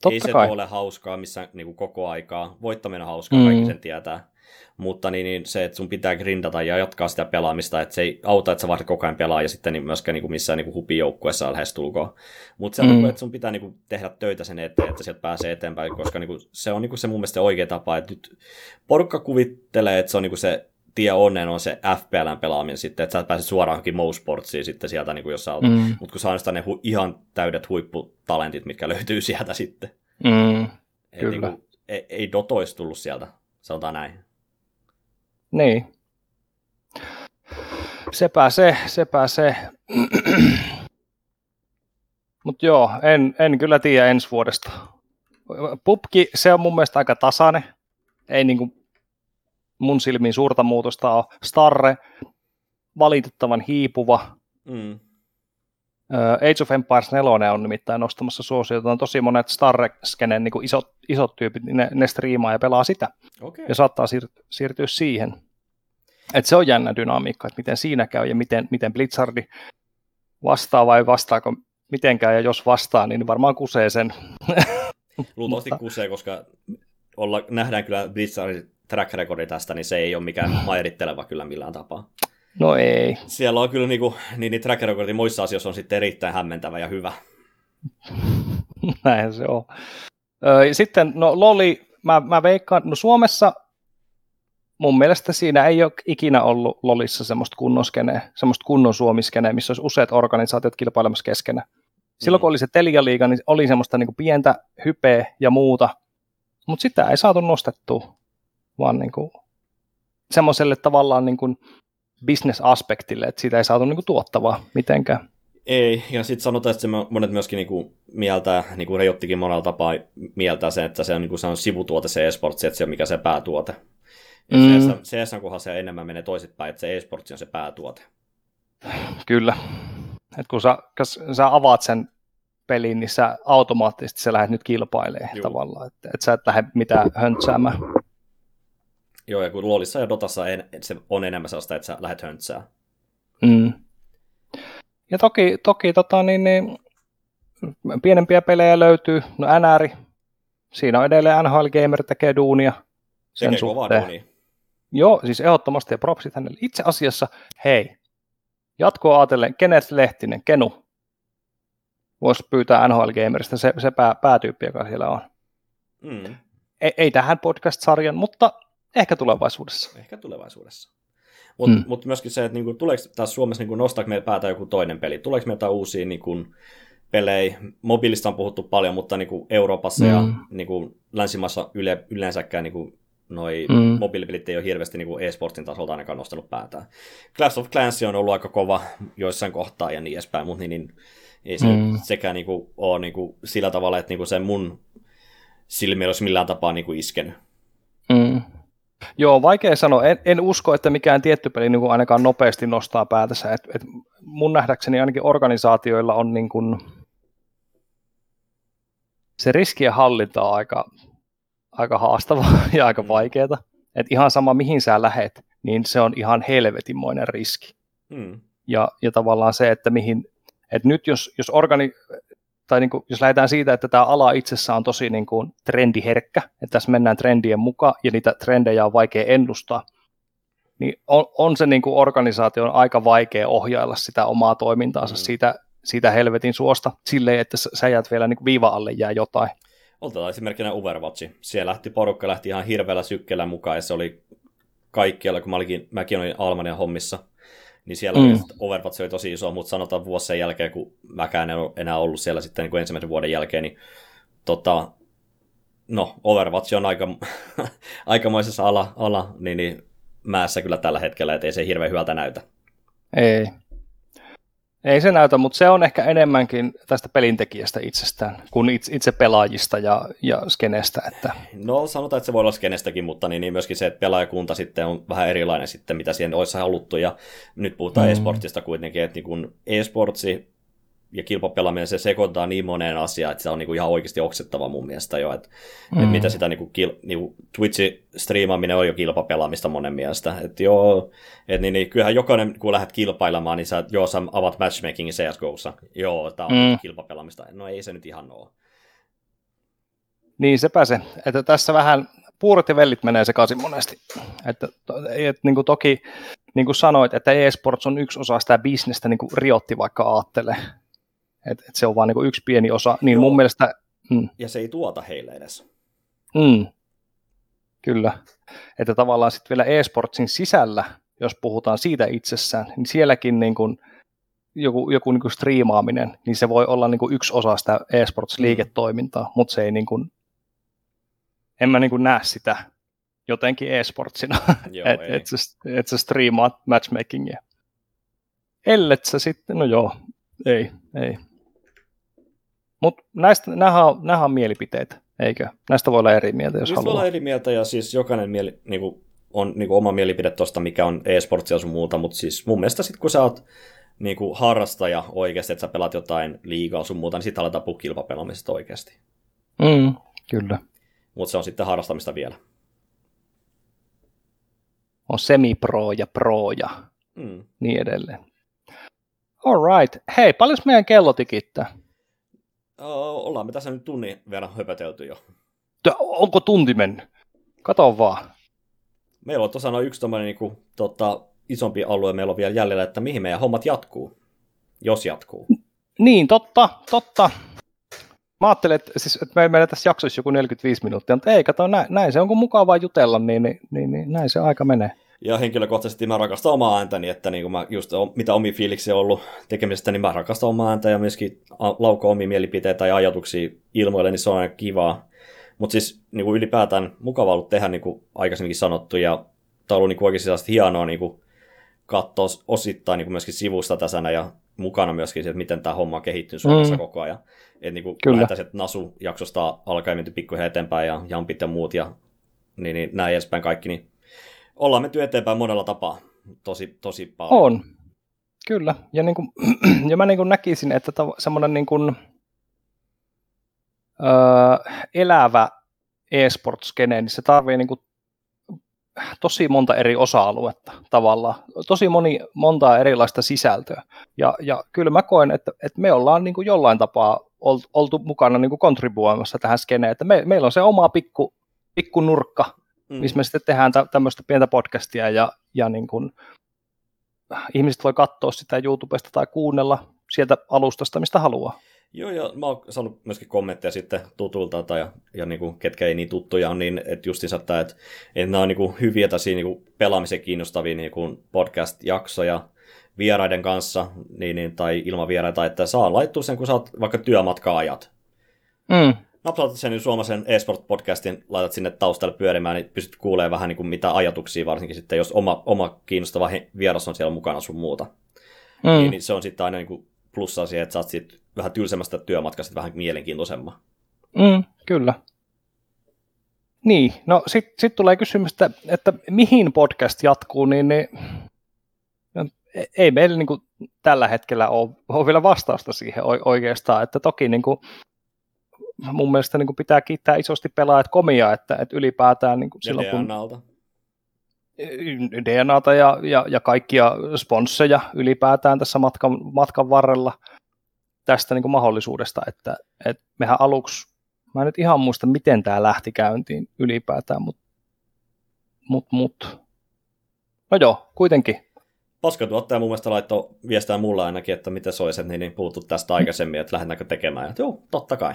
Totta ei se kai. ole hauskaa missään niin kuin koko aikaa. Voittaminen on hauskaa, mm. kaikki sen tietää. Mutta niin, niin, se, että sun pitää grindata ja jatkaa sitä pelaamista, että se ei auta, että sä vaihdat koko ajan pelaa ja sitten niin myöskään niin kuin missään niin kuin hupijoukkuessa tulkoon. Mutta se, mm. että sun pitää niin kuin, tehdä töitä sen eteen, että sieltä pääsee eteenpäin, koska niin kuin, se on niin kuin, se mun mielestä se oikea tapa, että nyt porukka kuvittelee, että se on niin kuin se tie onnen on se FPLn pelaaminen sitten, että sä pääset suoraan johonkin Mosportsiin sitten sieltä, niin kuin jos sä olet. Mm. Mutta kun saa ne hu- ihan täydet huipputalentit, mitkä löytyy sieltä sitten. Mm, Et kyllä. Niin kuin, ei, ei Doto olisi tullut sieltä, sanotaan näin. Niin. Sepä se, sepä se. Mutta joo, en, en kyllä tiedä ensi vuodesta. Pupki, se on mun mielestä aika tasainen. Ei niinku mun silmiin suurta muutosta on. Starre, valitettavan hiipuva. Mm. Age of Empires 4 on nimittäin nostamassa suosiota. On tosi monet Starre-skenen niin isot, isot tyypit, niin ne, ne striimaa ja pelaa sitä. Okay. Ja saattaa siir- siirtyä siihen. Et se on jännä dynamiikka, että miten siinä käy ja miten, miten Blitzardi vastaa vai vastaako mitenkään. Ja jos vastaa, niin varmaan kusee sen. Luultavasti kusee, koska olla, nähdään kyllä Blitzardin track recordi tästä, niin se ei ole mikään mairitteleva kyllä millään tapaa. No ei. Siellä on kyllä niinku, niin, niin track recordi muissa asioissa on sitten erittäin hämmentävä ja hyvä. (laughs) Näin se on. Sitten, no Loli, mä, mä veikkaan, no Suomessa mun mielestä siinä ei ole ikinä ollut Lolissa semmoista kunnon skeneä, semmoista kunnon suomiskeneä, missä olisi useat organisaatiot kilpailemassa keskenään. Silloin mm. kun oli se Telia-liiga, niin oli semmoista niin kuin pientä hypeä ja muuta, mutta sitä ei saatu nostettua vaan niin kuin semmoiselle tavallaan niin kuin business-aspektille, että siitä ei saatu niin kuin tuottavaa mitenkään. Ei, ja sitten sanotaan, että se monet myöskin niinku mieltää, niin kuin Reijottikin monella tapaa mieltää sen, että se on, niinku, se on sivutuote se e-sportsi, että se on mikä se päätuote. Mm. CS, kunhan se enemmän menee toisinpäin, että se e-sportsi on se päätuote. Kyllä. Et kun sä, kun sä avaat sen pelin, niin sä automaattisesti sä lähdet nyt kilpailemaan Juu. tavallaan, että et sä et lähde mitään höntsäämään. Joo, ja kun Luolissa ja Dotassa en, se on enemmän sellaista, että sä lähdet höntsää. Mm. Ja toki, toki tota, niin, niin, pienempiä pelejä löytyy. No NR, siinä on edelleen NHL Gamer tekee duunia. Sen tekee suhteen. duunia. Joo, siis ehdottomasti ja propsit hänelle. Itse asiassa, hei, jatkoa ajatellen, Kenneth Lehtinen, Kenu, voisi pyytää NHL Gamerista se, se pää, päätyyppi, joka siellä on. Mm. Ei, ei tähän podcast-sarjan, mutta ehkä tulevaisuudessa. Ehkä tulevaisuudessa. Mutta Mm. mut myöskin se, että niinku, tuleeko taas Suomessa niinku, nostaako meillä päätä joku toinen peli? Tuleeko meiltä uusia niinku, pelejä? Mobiilista on puhuttu paljon, mutta niinku, Euroopassa ja Mm. niinku, länsimaissa yle, yleensäkään niinku, noi Mm. mobiilipelit ei ole hirveästi niinku, e-sportin tasolta ainakaan nostanut päätään. Clash of Clans on ollut aika kova joissain kohtaa ja niin edespäin, mutta niin, niin, ei se Mm. mm. sekään niinku, ole niinku, sillä tavalla, että niinku, se mun silmi olisi millään tapaa niinku, iskenyt. Mm. Joo, vaikea sanoa. En, en usko, että mikään tietty peli niin kuin ainakaan nopeasti nostaa päätänsä. Et, et mun nähdäkseni ainakin organisaatioilla on niin kuin, se riskien hallinta on aika, aika haastavaa (laughs) ja aika Mm. vaikeaa. Et ihan sama, mihin sä lähet, niin se on ihan helvetinmoinen riski. Mm. Ja, ja tavallaan se, että mihin, että nyt jos, jos organi, tai niin kuin, jos lähdetään siitä, että tämä ala itsessään on tosi niin kuin trendiherkkä, että tässä mennään trendien mukaan ja niitä trendejä on vaikea ennustaa, niin on, on se niin kuin organisaation aika vaikea ohjailla sitä omaa toimintaansa Mm. siitä, siitä helvetin suosta silleen, että sä sä jäät vielä niin kuin viiva alle jää jotain. Otetaan esimerkkinä Overwatch. Siellä lähti porukka lähti ihan hirveällä sykkeellä mukaan ja se oli kaikkialla, kun mä olikin, mäkin olin Almanian hommissa, niin siellä Mm. Overwatch oli tosi iso, mutta sanotaan vuosi sen jälkeen, kun mäkään en ole enää ollut siellä sitten niin kuin ensimmäisen vuoden jälkeen, niin tota, no, Overwatch on aika, (laughs) aikamoisessa ala, ala niin, niin, määssä kyllä tällä hetkellä, että ei se hirveän hyvältä näytä. Ei. Ei se näytä, mutta se on ehkä enemmänkin tästä pelintekijästä itsestään kuin itse, pelaajista ja, ja skenestä. Että, No sanotaan, että se voi olla skenestäkin, mutta niin, niin myöskin se, että pelaajakunta sitten on vähän erilainen sitten, mitä siihen olisi haluttu. Ja nyt puhutaan mm. e-sportista kuitenkin, että niin kun e-sportsi ja kilpapelaaminen, se sekoittaa niin moneen asiaan, että se on niin kuin ihan oikeasti oksettava mun mielestä jo. Että, mm. että mitä sitä niin kuin, kil, niin kuin Twitchin striimaaminen on jo kilpapelaamista monen mielestä. Että joo, että niin, niin kyllähän jokainen, kun lähdet kilpailemaan, niin sä, joo, sä avaat matchmakingin CSGOssa. Joo, tää on Mm. mm. kilpapelaamista. No ei se nyt ihan ole. Niin sepä se, että tässä vähän puurot ja vellit menee sekaisin monesti. Että, et, niin kuin toki, niin kuin sanoit, että e-sports on yksi osa sitä bisnestä, niin kuin Riotti vaikka aattelee. Että et se on vain niin yksi pieni osa. Niin Joo. mun mielestä, mm, Ja se ei tuota heille edes. mm, kyllä, että tavallaan sitten vielä e-sportsin sisällä, jos puhutaan siitä itsessään, niin sielläkin niin kuin joku, joku niin kuin striimaaminen, niin se voi olla niin kuin yksi osa sitä e-sports-liiketoimintaa, mutta se ei niin kuin, en mä niin kuin näe sitä jotenkin e-sportsina, (laughs) että et sä, et sä striimaat matchmakingia. Ellet sä sitten, no joo, ei, ei. Mutta näistä, nämähän on, nämähän on mielipiteitä, eikö? Näistä voi olla eri mieltä, jos Niistä voi haluaa. olla eri mieltä ja siis jokainen mieli, niin kuin, on niin kuin oma mielipide tuosta, mikä on e-sportsia ja sun muuta, mutta siis mun mielestä sit kun sä oot niin kuin harrastaja oikeasti, että sä pelaat jotain liigaa sun muuta, niin sitten aletaan puhua kilpapelaamisesta oikeasti. Mm, kyllä. Mutta se on sitten harrastamista vielä. On semi-pro ja pro ja Mm. niin edelleen. All right. Hei, paljon meidän kello tikittää? O- ollaan me tässä nyt tunnin verran höpötelty jo. Tö- Onko tunti mennyt? Kato vaan. Meillä on tosiaan yksi tommonen, niin kuin, tota, isompi alue meillä on vielä jäljellä, että mihin meidän hommat jatkuu, jos jatkuu. Niin, totta, totta. Mä ajattelin, että, siis, että meillä tässä jaksossa joku 45 minuuttia, mutta ei, kato, näin, näin se on, kun mukavaa jutella, niin, niin, niin, niin näin se aika menee. Ja henkilökohtaisesti mä rakastan omaa ääntäni, että niin kuin mä just mitä omi fiiliksi on ollut tekemisestä, niin mä rakastan omaa ääntä ja myöskin laukoa omia mielipiteitä tai ajatuksia ilmoille, niin se on aina kivaa. Mutta siis niin kuin ylipäätään mukava ollut tehdä, niin kuin aikaisemminkin sanottu, ja tämä on ollut niin kuin oikeasti sellaista hienoa niin kuin katsoa osittain niin kuin myöskin sivusta tasana ja mukana myöskin että miten tämä homma on kehittynyt Suomessa Mm. koko ajan. Että niin kuin sieltä Nasu-jaksosta alkaen menty pikkuhiljaa eteenpäin ja Jampit ja muut ja niin, niin näin edespäin kaikki, niin ollaan menty eteenpäin monella tapaa tosi, tosi paljon. On, kyllä. Ja, niin kuin, (clears throat) ja mä niin kuin näkisin, että tav- semmoinen niin kuin, öö, elävä e-sports-skene, niin se tarvii niin kuin tosi monta eri osa-aluetta tavallaan. Tosi moni, montaa erilaista sisältöä. Ja, ja kyllä mä koen, että, että me ollaan niin kuin jollain tapaa oltu, oltu mukana niin kuin kontribuoimassa tähän skeneen. Että me, meillä on se oma pikku, pikku nurkka, Mm. missä me sitten tehdään tä- tämmöistä pientä podcastia ja, ja niin kuin, ihmiset voi katsoa sitä YouTubesta tai kuunnella sieltä alustasta, mistä haluaa. Joo, ja mä oon saanut myöskin kommentteja sitten tutulta tai, ja, ja niin kuin, ketkä ei niin tuttuja on, niin että justiinsa tämä, että, että nämä on niin kuin, hyviä tässä niin kuin, pelaamisen kiinnostavia niin kuin podcast-jaksoja vieraiden kanssa niin, niin, tai ilman vieraita, että saa laittua sen, kun saat vaikka työmatka-ajat. Mm. Napsautat sen suomalaisen eSport-podcastin, laitat sinne taustalle pyörimään, niin pystyt kuulemaan vähän niin kuin mitä ajatuksia, varsinkin sitten, jos oma, oma kiinnostava vieras on siellä mukana sun muuta. Mm. Niin, niin se on sitten aina niin kuin plussaa siihen, että saat sit vähän tylsemmästä työmatkasta vähän mielenkiintoisemman. Mm, kyllä. Niin, no sitten sit tulee kysymys, että, että mihin podcast jatkuu, niin, niin no, e, ei meillä niin kuin tällä hetkellä ole, ole vielä vastausta siihen oikeastaan, että toki niin kuin, mun mielestä niin kuin pitää kiittää isosti pelaajat komia, että, että ylipäätään niin kuin silloin kun... DNAta ja, ja, ja kaikkia sponsseja ylipäätään tässä matkan, matkan varrella tästä niin kuin mahdollisuudesta, että, että mehän aluksi, mä en nyt ihan muista, miten tämä lähti käyntiin ylipäätään, mutta mut, mut. no joo, kuitenkin. tuottaja mun mielestä laittoi viestää mulle ainakin, että miten se olisi, niin, niin puhuttu tästä aikaisemmin, että lähdetäänkö tekemään. Että joo, totta kai.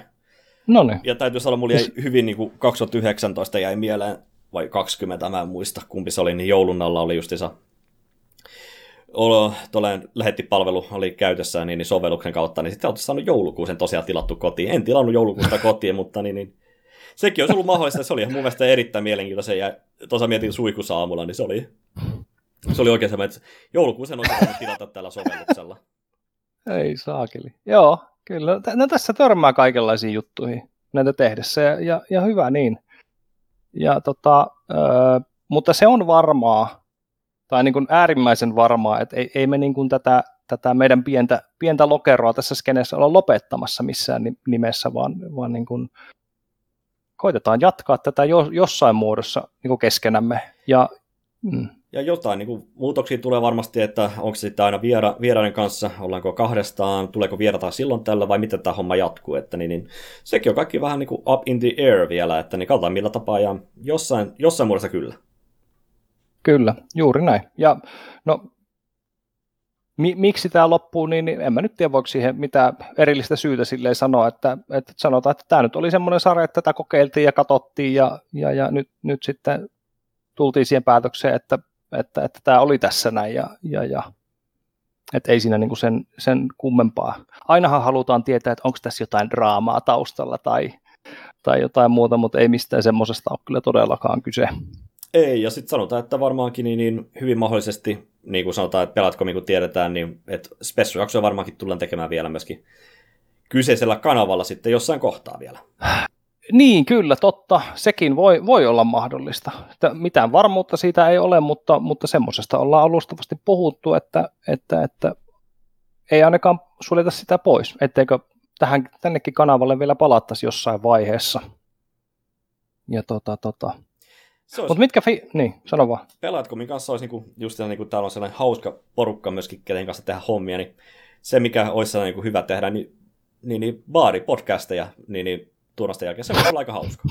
No niin. Ja täytyy sanoa, mulla jäi hyvin niin kuin 2019 jäi mieleen, vai 20, mä en muista kumpi se oli, niin joulun alla oli justiinsa tuollainen lähettipalvelu oli käytössä niin, niin sovelluksen kautta, niin sitten oltaisiin saanut joulukuusen tosiaan tilattu kotiin. En tilannut joulukuusta (laughs) kotiin, mutta niin, niin, sekin olisi ollut mahdollista. Se oli ihan mun mielestä erittäin mielenkiintoista. Ja tuossa mietin suikussa aamulla, niin se oli, se oli oikein semmoinen, että joulukuusen olisi voinut tilata tällä sovelluksella. Ei saakeli. Joo, kyllä. No, tässä törmää kaikenlaisiin juttuihin näitä tehdessä ja, ja, ja hyvä niin. Ja tota, ö, mutta se on varmaa, tai niin kuin äärimmäisen varmaa, että ei, ei me niin kuin tätä, tätä meidän pientä, pientä lokeroa tässä skeneessä olla lopettamassa missään nimessä, vaan, vaan niin kuin koitetaan jatkaa tätä jo, jossain muodossa niin kuin keskenämme. Ja, mm. Ja jotain niin kuin, muutoksia tulee varmasti, että onko se sitten aina viera, vieraiden kanssa, ollaanko kahdestaan, tuleeko vierata silloin tällä vai miten tämä homma jatkuu. Että, niin, niin, sekin on kaikki vähän niin kuin up in the air vielä, että niin katsotaan millä tapaa ja jossain, jossain muodossa kyllä. Kyllä, juuri näin. Ja no, mi- miksi tämä loppuu, niin, niin en mä nyt tiedä, voiko siihen mitään erillistä syytä silleen sanoa, että, että sanotaan, että tämä nyt oli semmoinen sarja, että tätä kokeiltiin ja katsottiin ja, ja, ja nyt, nyt sitten tultiin siihen päätökseen, että, että, että tämä oli tässä näin ja, ja, ja että ei siinä niinku sen, sen kummempaa. Ainahan halutaan tietää, että onko tässä jotain draamaa taustalla tai, tai jotain muuta, mutta ei mistään semmoisesta ole kyllä todellakaan kyse. Ei, ja sitten sanotaan, että varmaankin niin, niin hyvin mahdollisesti, niin kuin sanotaan, että pelatko niin kuin tiedetään, niin että spessujaksoja varmaankin tullaan tekemään vielä myöskin kyseisellä kanavalla sitten jossain kohtaa vielä. Niin, kyllä, totta. Sekin voi, voi olla mahdollista. Mitään varmuutta siitä ei ole, mutta, mutta semmoisesta ollaan alustavasti puhuttu, että, että, että ei ainakaan suljeta sitä pois, etteikö tähän, tännekin kanavalle vielä palattaisi jossain vaiheessa. Ja tota, tota, mutta mitkä, fi- niin, sano vaan. Pelaatkomin kanssa olisi niinku, just niin kuin täällä on sellainen hauska porukka myöskin, kenen kanssa tehdä hommia, niin se mikä olisi sellainen niin hyvä tehdä, niin, niin, niin baaripodcasteja, niin, niin turnasten jälkeen, se on olla aika hauska.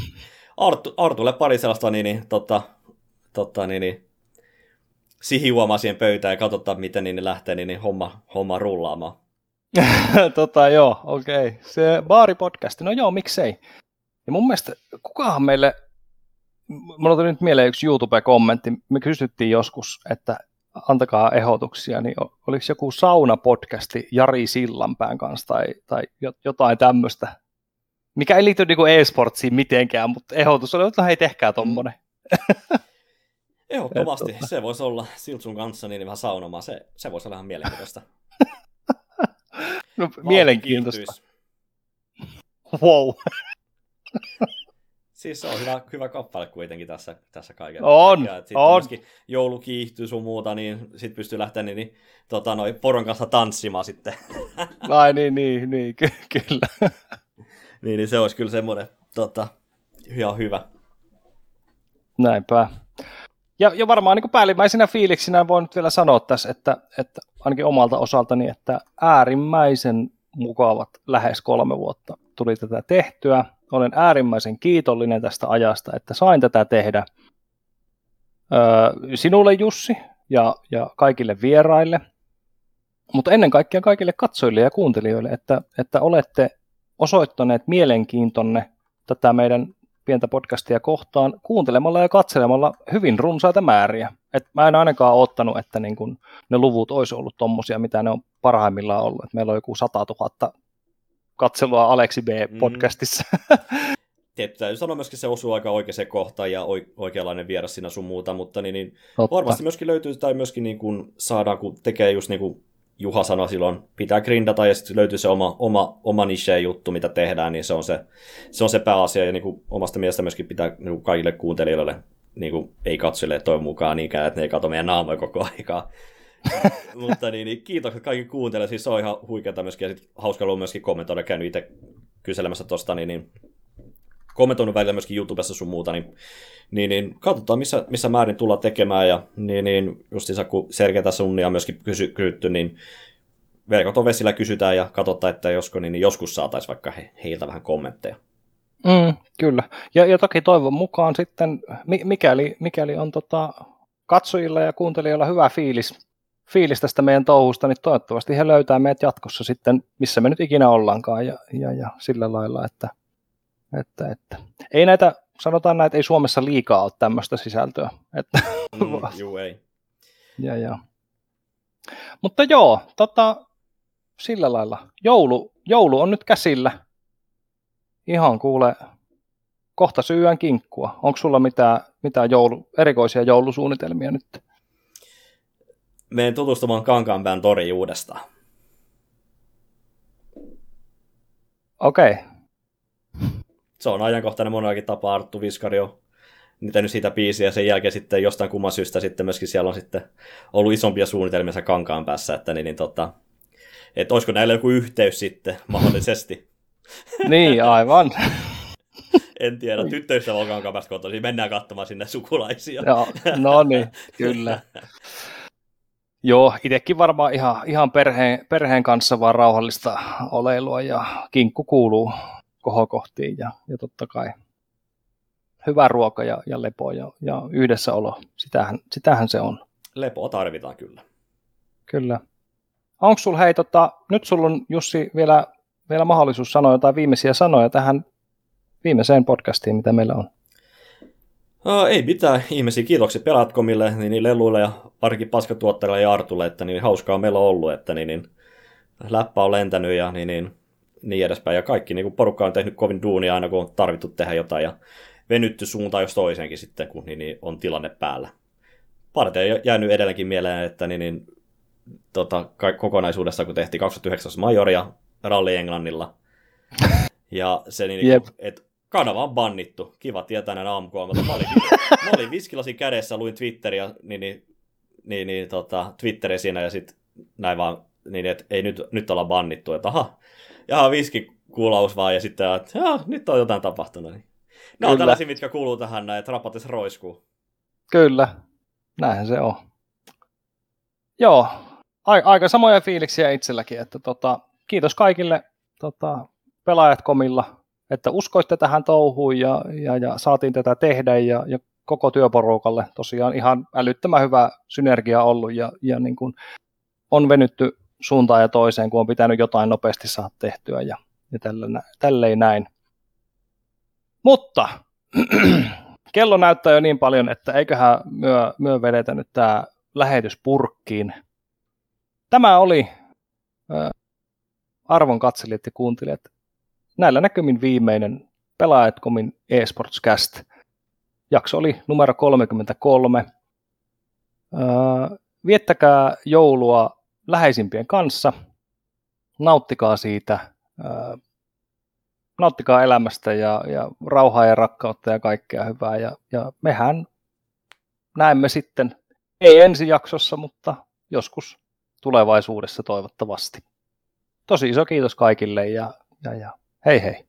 Artu, Artulle pari sellaista niin, niin, tota, tota, niin, niin, sihiuomaa siihen pöytään ja katsotaan, miten niin lähtee, niin, niin homma, homma rullaamaan. (laughs) tota joo, okei. Okay. Se baaripodcast, no joo, miksei. Ja mun mielestä kukahan meille mulla tuli nyt mieleen yksi YouTube-kommentti. Me kysyttiin joskus, että antakaa ehdotuksia, niin oliko joku sauna-podcasti Jari Sillanpään kanssa tai, tai jotain tämmöistä, mikä ei liity niinku e-sportsiin mitenkään, mutta ehdotus oli, että hei, tehkää tommonen. (laughs) Ehdottomasti, tota- se voisi olla Siltsun kanssa niin vähän saunomaan, se, se voisi olla ihan mielenkiintoista. (laughs) no, mielenkiintoista. Wow. (laughs) Siis se on hyvä, hyvä kappale kuitenkin tässä, tässä kaiken. On, sitten on. joulu kiihtyy sun muuta, niin sitten pystyy lähteä niin, niin, tota, noi poron kanssa tanssimaan sitten. Ai niin, niin, niin ky- kyllä. Niin, niin se olisi kyllä semmoinen tota, ihan hyvä. Näinpä. Ja, ja varmaan niin päällimmäisenä fiiliksinä voin nyt vielä sanoa tässä, että, että ainakin omalta osaltani, että äärimmäisen mukavat lähes kolme vuotta tuli tätä tehtyä olen äärimmäisen kiitollinen tästä ajasta, että sain tätä tehdä öö, sinulle Jussi ja, ja kaikille vieraille, mutta ennen kaikkea kaikille katsojille ja kuuntelijoille, että, että olette osoittaneet mielenkiintonne tätä meidän pientä podcastia kohtaan kuuntelemalla ja katselemalla hyvin runsaita määriä. Et mä en ainakaan ottanut, että niin kun ne luvut olisi ollut tommosia, mitä ne on parhaimmillaan ollut. Et meillä on joku 100 000 katselua Aleksi B-podcastissa. Mm. (laughs) Tietysti täytyy sanoa myöskin, se osuu aika oikeaan kohtaan ja oikeanlainen vieras siinä sun muuta, mutta niin, niin varmasti myöskin löytyy, tai myöskin niin kuin saadaan, kun tekee just niin kuin Juha sanoi silloin, pitää grindata ja sitten löytyy se oma, oma, oma niche juttu, mitä tehdään, niin se on se, se, on se pääasia. Ja niin kuin omasta mielestä myöskin pitää niin kuin kaikille kuuntelijoille, niin kuin ei katsojille toivon mukaan niinkään, että ne ei katso meidän naamoja koko aikaa. (laughs) Mutta niin, niin kiitokset kaikki kuuntelijoille, siis se on ihan huikeaa myöskin. Ja sitten hauska ollut myöskin kommentoida, käynyt itse kyselemässä tosta, niin, niin kommentoinut välillä myöskin YouTubessa sun muuta, niin, niin, niin katsotaan missä, missä määrin tullaan tekemään, ja niin, niin justiinsa kun Sergei tässä unnia myöskin kysy, kysytty, niin verkoton vesillä kysytään ja katsotaan, että josko, niin, niin joskus saataisiin vaikka he, heiltä vähän kommentteja. Mm, kyllä. Ja, ja toki toivon mukaan sitten, mikäli, mikäli on tota, katsojilla ja kuuntelijoilla hyvä fiilis, fiilis tästä meidän touhusta, niin toivottavasti he löytää meidät jatkossa sitten, missä me nyt ikinä ollaankaan ja, ja, ja sillä lailla, että että, että. Ei näitä, sanotaan näitä, ei Suomessa liikaa ole tämmöistä sisältöä. Että, mm, (laughs) juu, ei. Ja, ja. Mutta joo, tota, sillä lailla. Joulu, joulu on nyt käsillä. Ihan kuule, kohta syyään kinkkua. Onko sulla mitään, mitään joulu, erikoisia joulusuunnitelmia nyt? Menen tutustumaan Kankaanpään tori uudestaan. Okei. Okay se on ajankohtainen monellakin tapaa. Arttu Viskari on tehnyt siitä biisiä ja sen jälkeen sitten jostain kumman syystä sitten myöskin siellä on sitten ollut isompia suunnitelmia kankaan päässä, että niin, niin tota, että olisiko näillä joku yhteys sitten (laughs) mahdollisesti. niin, aivan. en tiedä, tyttöystävä on kankaan päästä kotoisin, mennään katsomaan sinne sukulaisia. Joo, no niin, kyllä. Joo, itsekin varmaan ihan, ihan perheen, perheen kanssa vaan rauhallista oleilua ja kinkku kuuluu kohokohtiin ja, ja totta kai hyvä ruoka ja, ja lepo ja, ja yhdessäolo, sitähän, sitähän se on. Lepoa tarvitaan kyllä. Kyllä. Onko sulla, hei, tota, nyt sulla on Jussi vielä, vielä mahdollisuus sanoa jotain viimeisiä sanoja tähän viimeiseen podcastiin, mitä meillä on? Uh, ei mitään. Ihmisiä kiitoksia Pelatkomille, niin, niin Leluille ja varsinkin Paskatuottajille ja Artulle, että niin hauskaa meillä on ollut, että niin, niin läppä on lentänyt ja niin, niin niin edespäin. Ja kaikki niin kuin porukka on tehnyt kovin duunia aina, kun on tarvittu tehdä jotain ja venytty suuntaan jos toiseenkin sitten, kun niin, niin on tilanne päällä. Parte on jäänyt edelleenkin mieleen, että niin, niin, tota, kokonaisuudessa, kun tehtiin 2009 majoria Ralli Englannilla, (laughs) ja se niin, yep. että kanava on bannittu. Kiva tietää näin aamukolmalta. Mä olin, mä olin viskilasi kädessä, luin Twitteriä, niin, niin, niin, niin tota, Twitteri siinä ja sitten näin vaan, niin, että ei nyt, nyt olla bannittu, että aha, ja viskikulaus vaan ja sitten, että nyt on jotain tapahtunut. Niin. Ne on tällaisia, mitkä kuuluu tähän näin, että rapatis roiskuu. Kyllä, näinhän se on. Joo, aika samoja fiiliksiä itselläkin, että tota, kiitos kaikille tota, pelaajat komilla, että uskoitte tähän touhuun ja, ja, ja saatiin tätä tehdä ja, ja koko työporukalle tosiaan ihan älyttömän hyvä synergia ollut ja, ja niin kuin on venytty suuntaan ja toiseen, kun on pitänyt jotain nopeasti saada tehtyä ja, ja tälleen näin. Mutta (clears throat) kello näyttää jo niin paljon, että eiköhän myö, myö vedetä nyt tämä lähetys purkkiin. Tämä oli äh, arvon katselijat ja kuuntelijat. Näillä näkymin viimeinen Pelaajat.comin eSportscast. Jakso oli numero 33. Äh, viettäkää joulua läheisimpien kanssa. Nauttikaa siitä, nauttikaa elämästä ja, ja rauhaa ja rakkautta ja kaikkea hyvää. Ja, ja mehän näemme sitten, ei ensi jaksossa, mutta joskus tulevaisuudessa toivottavasti. Tosi iso kiitos kaikille ja, ja, ja hei hei.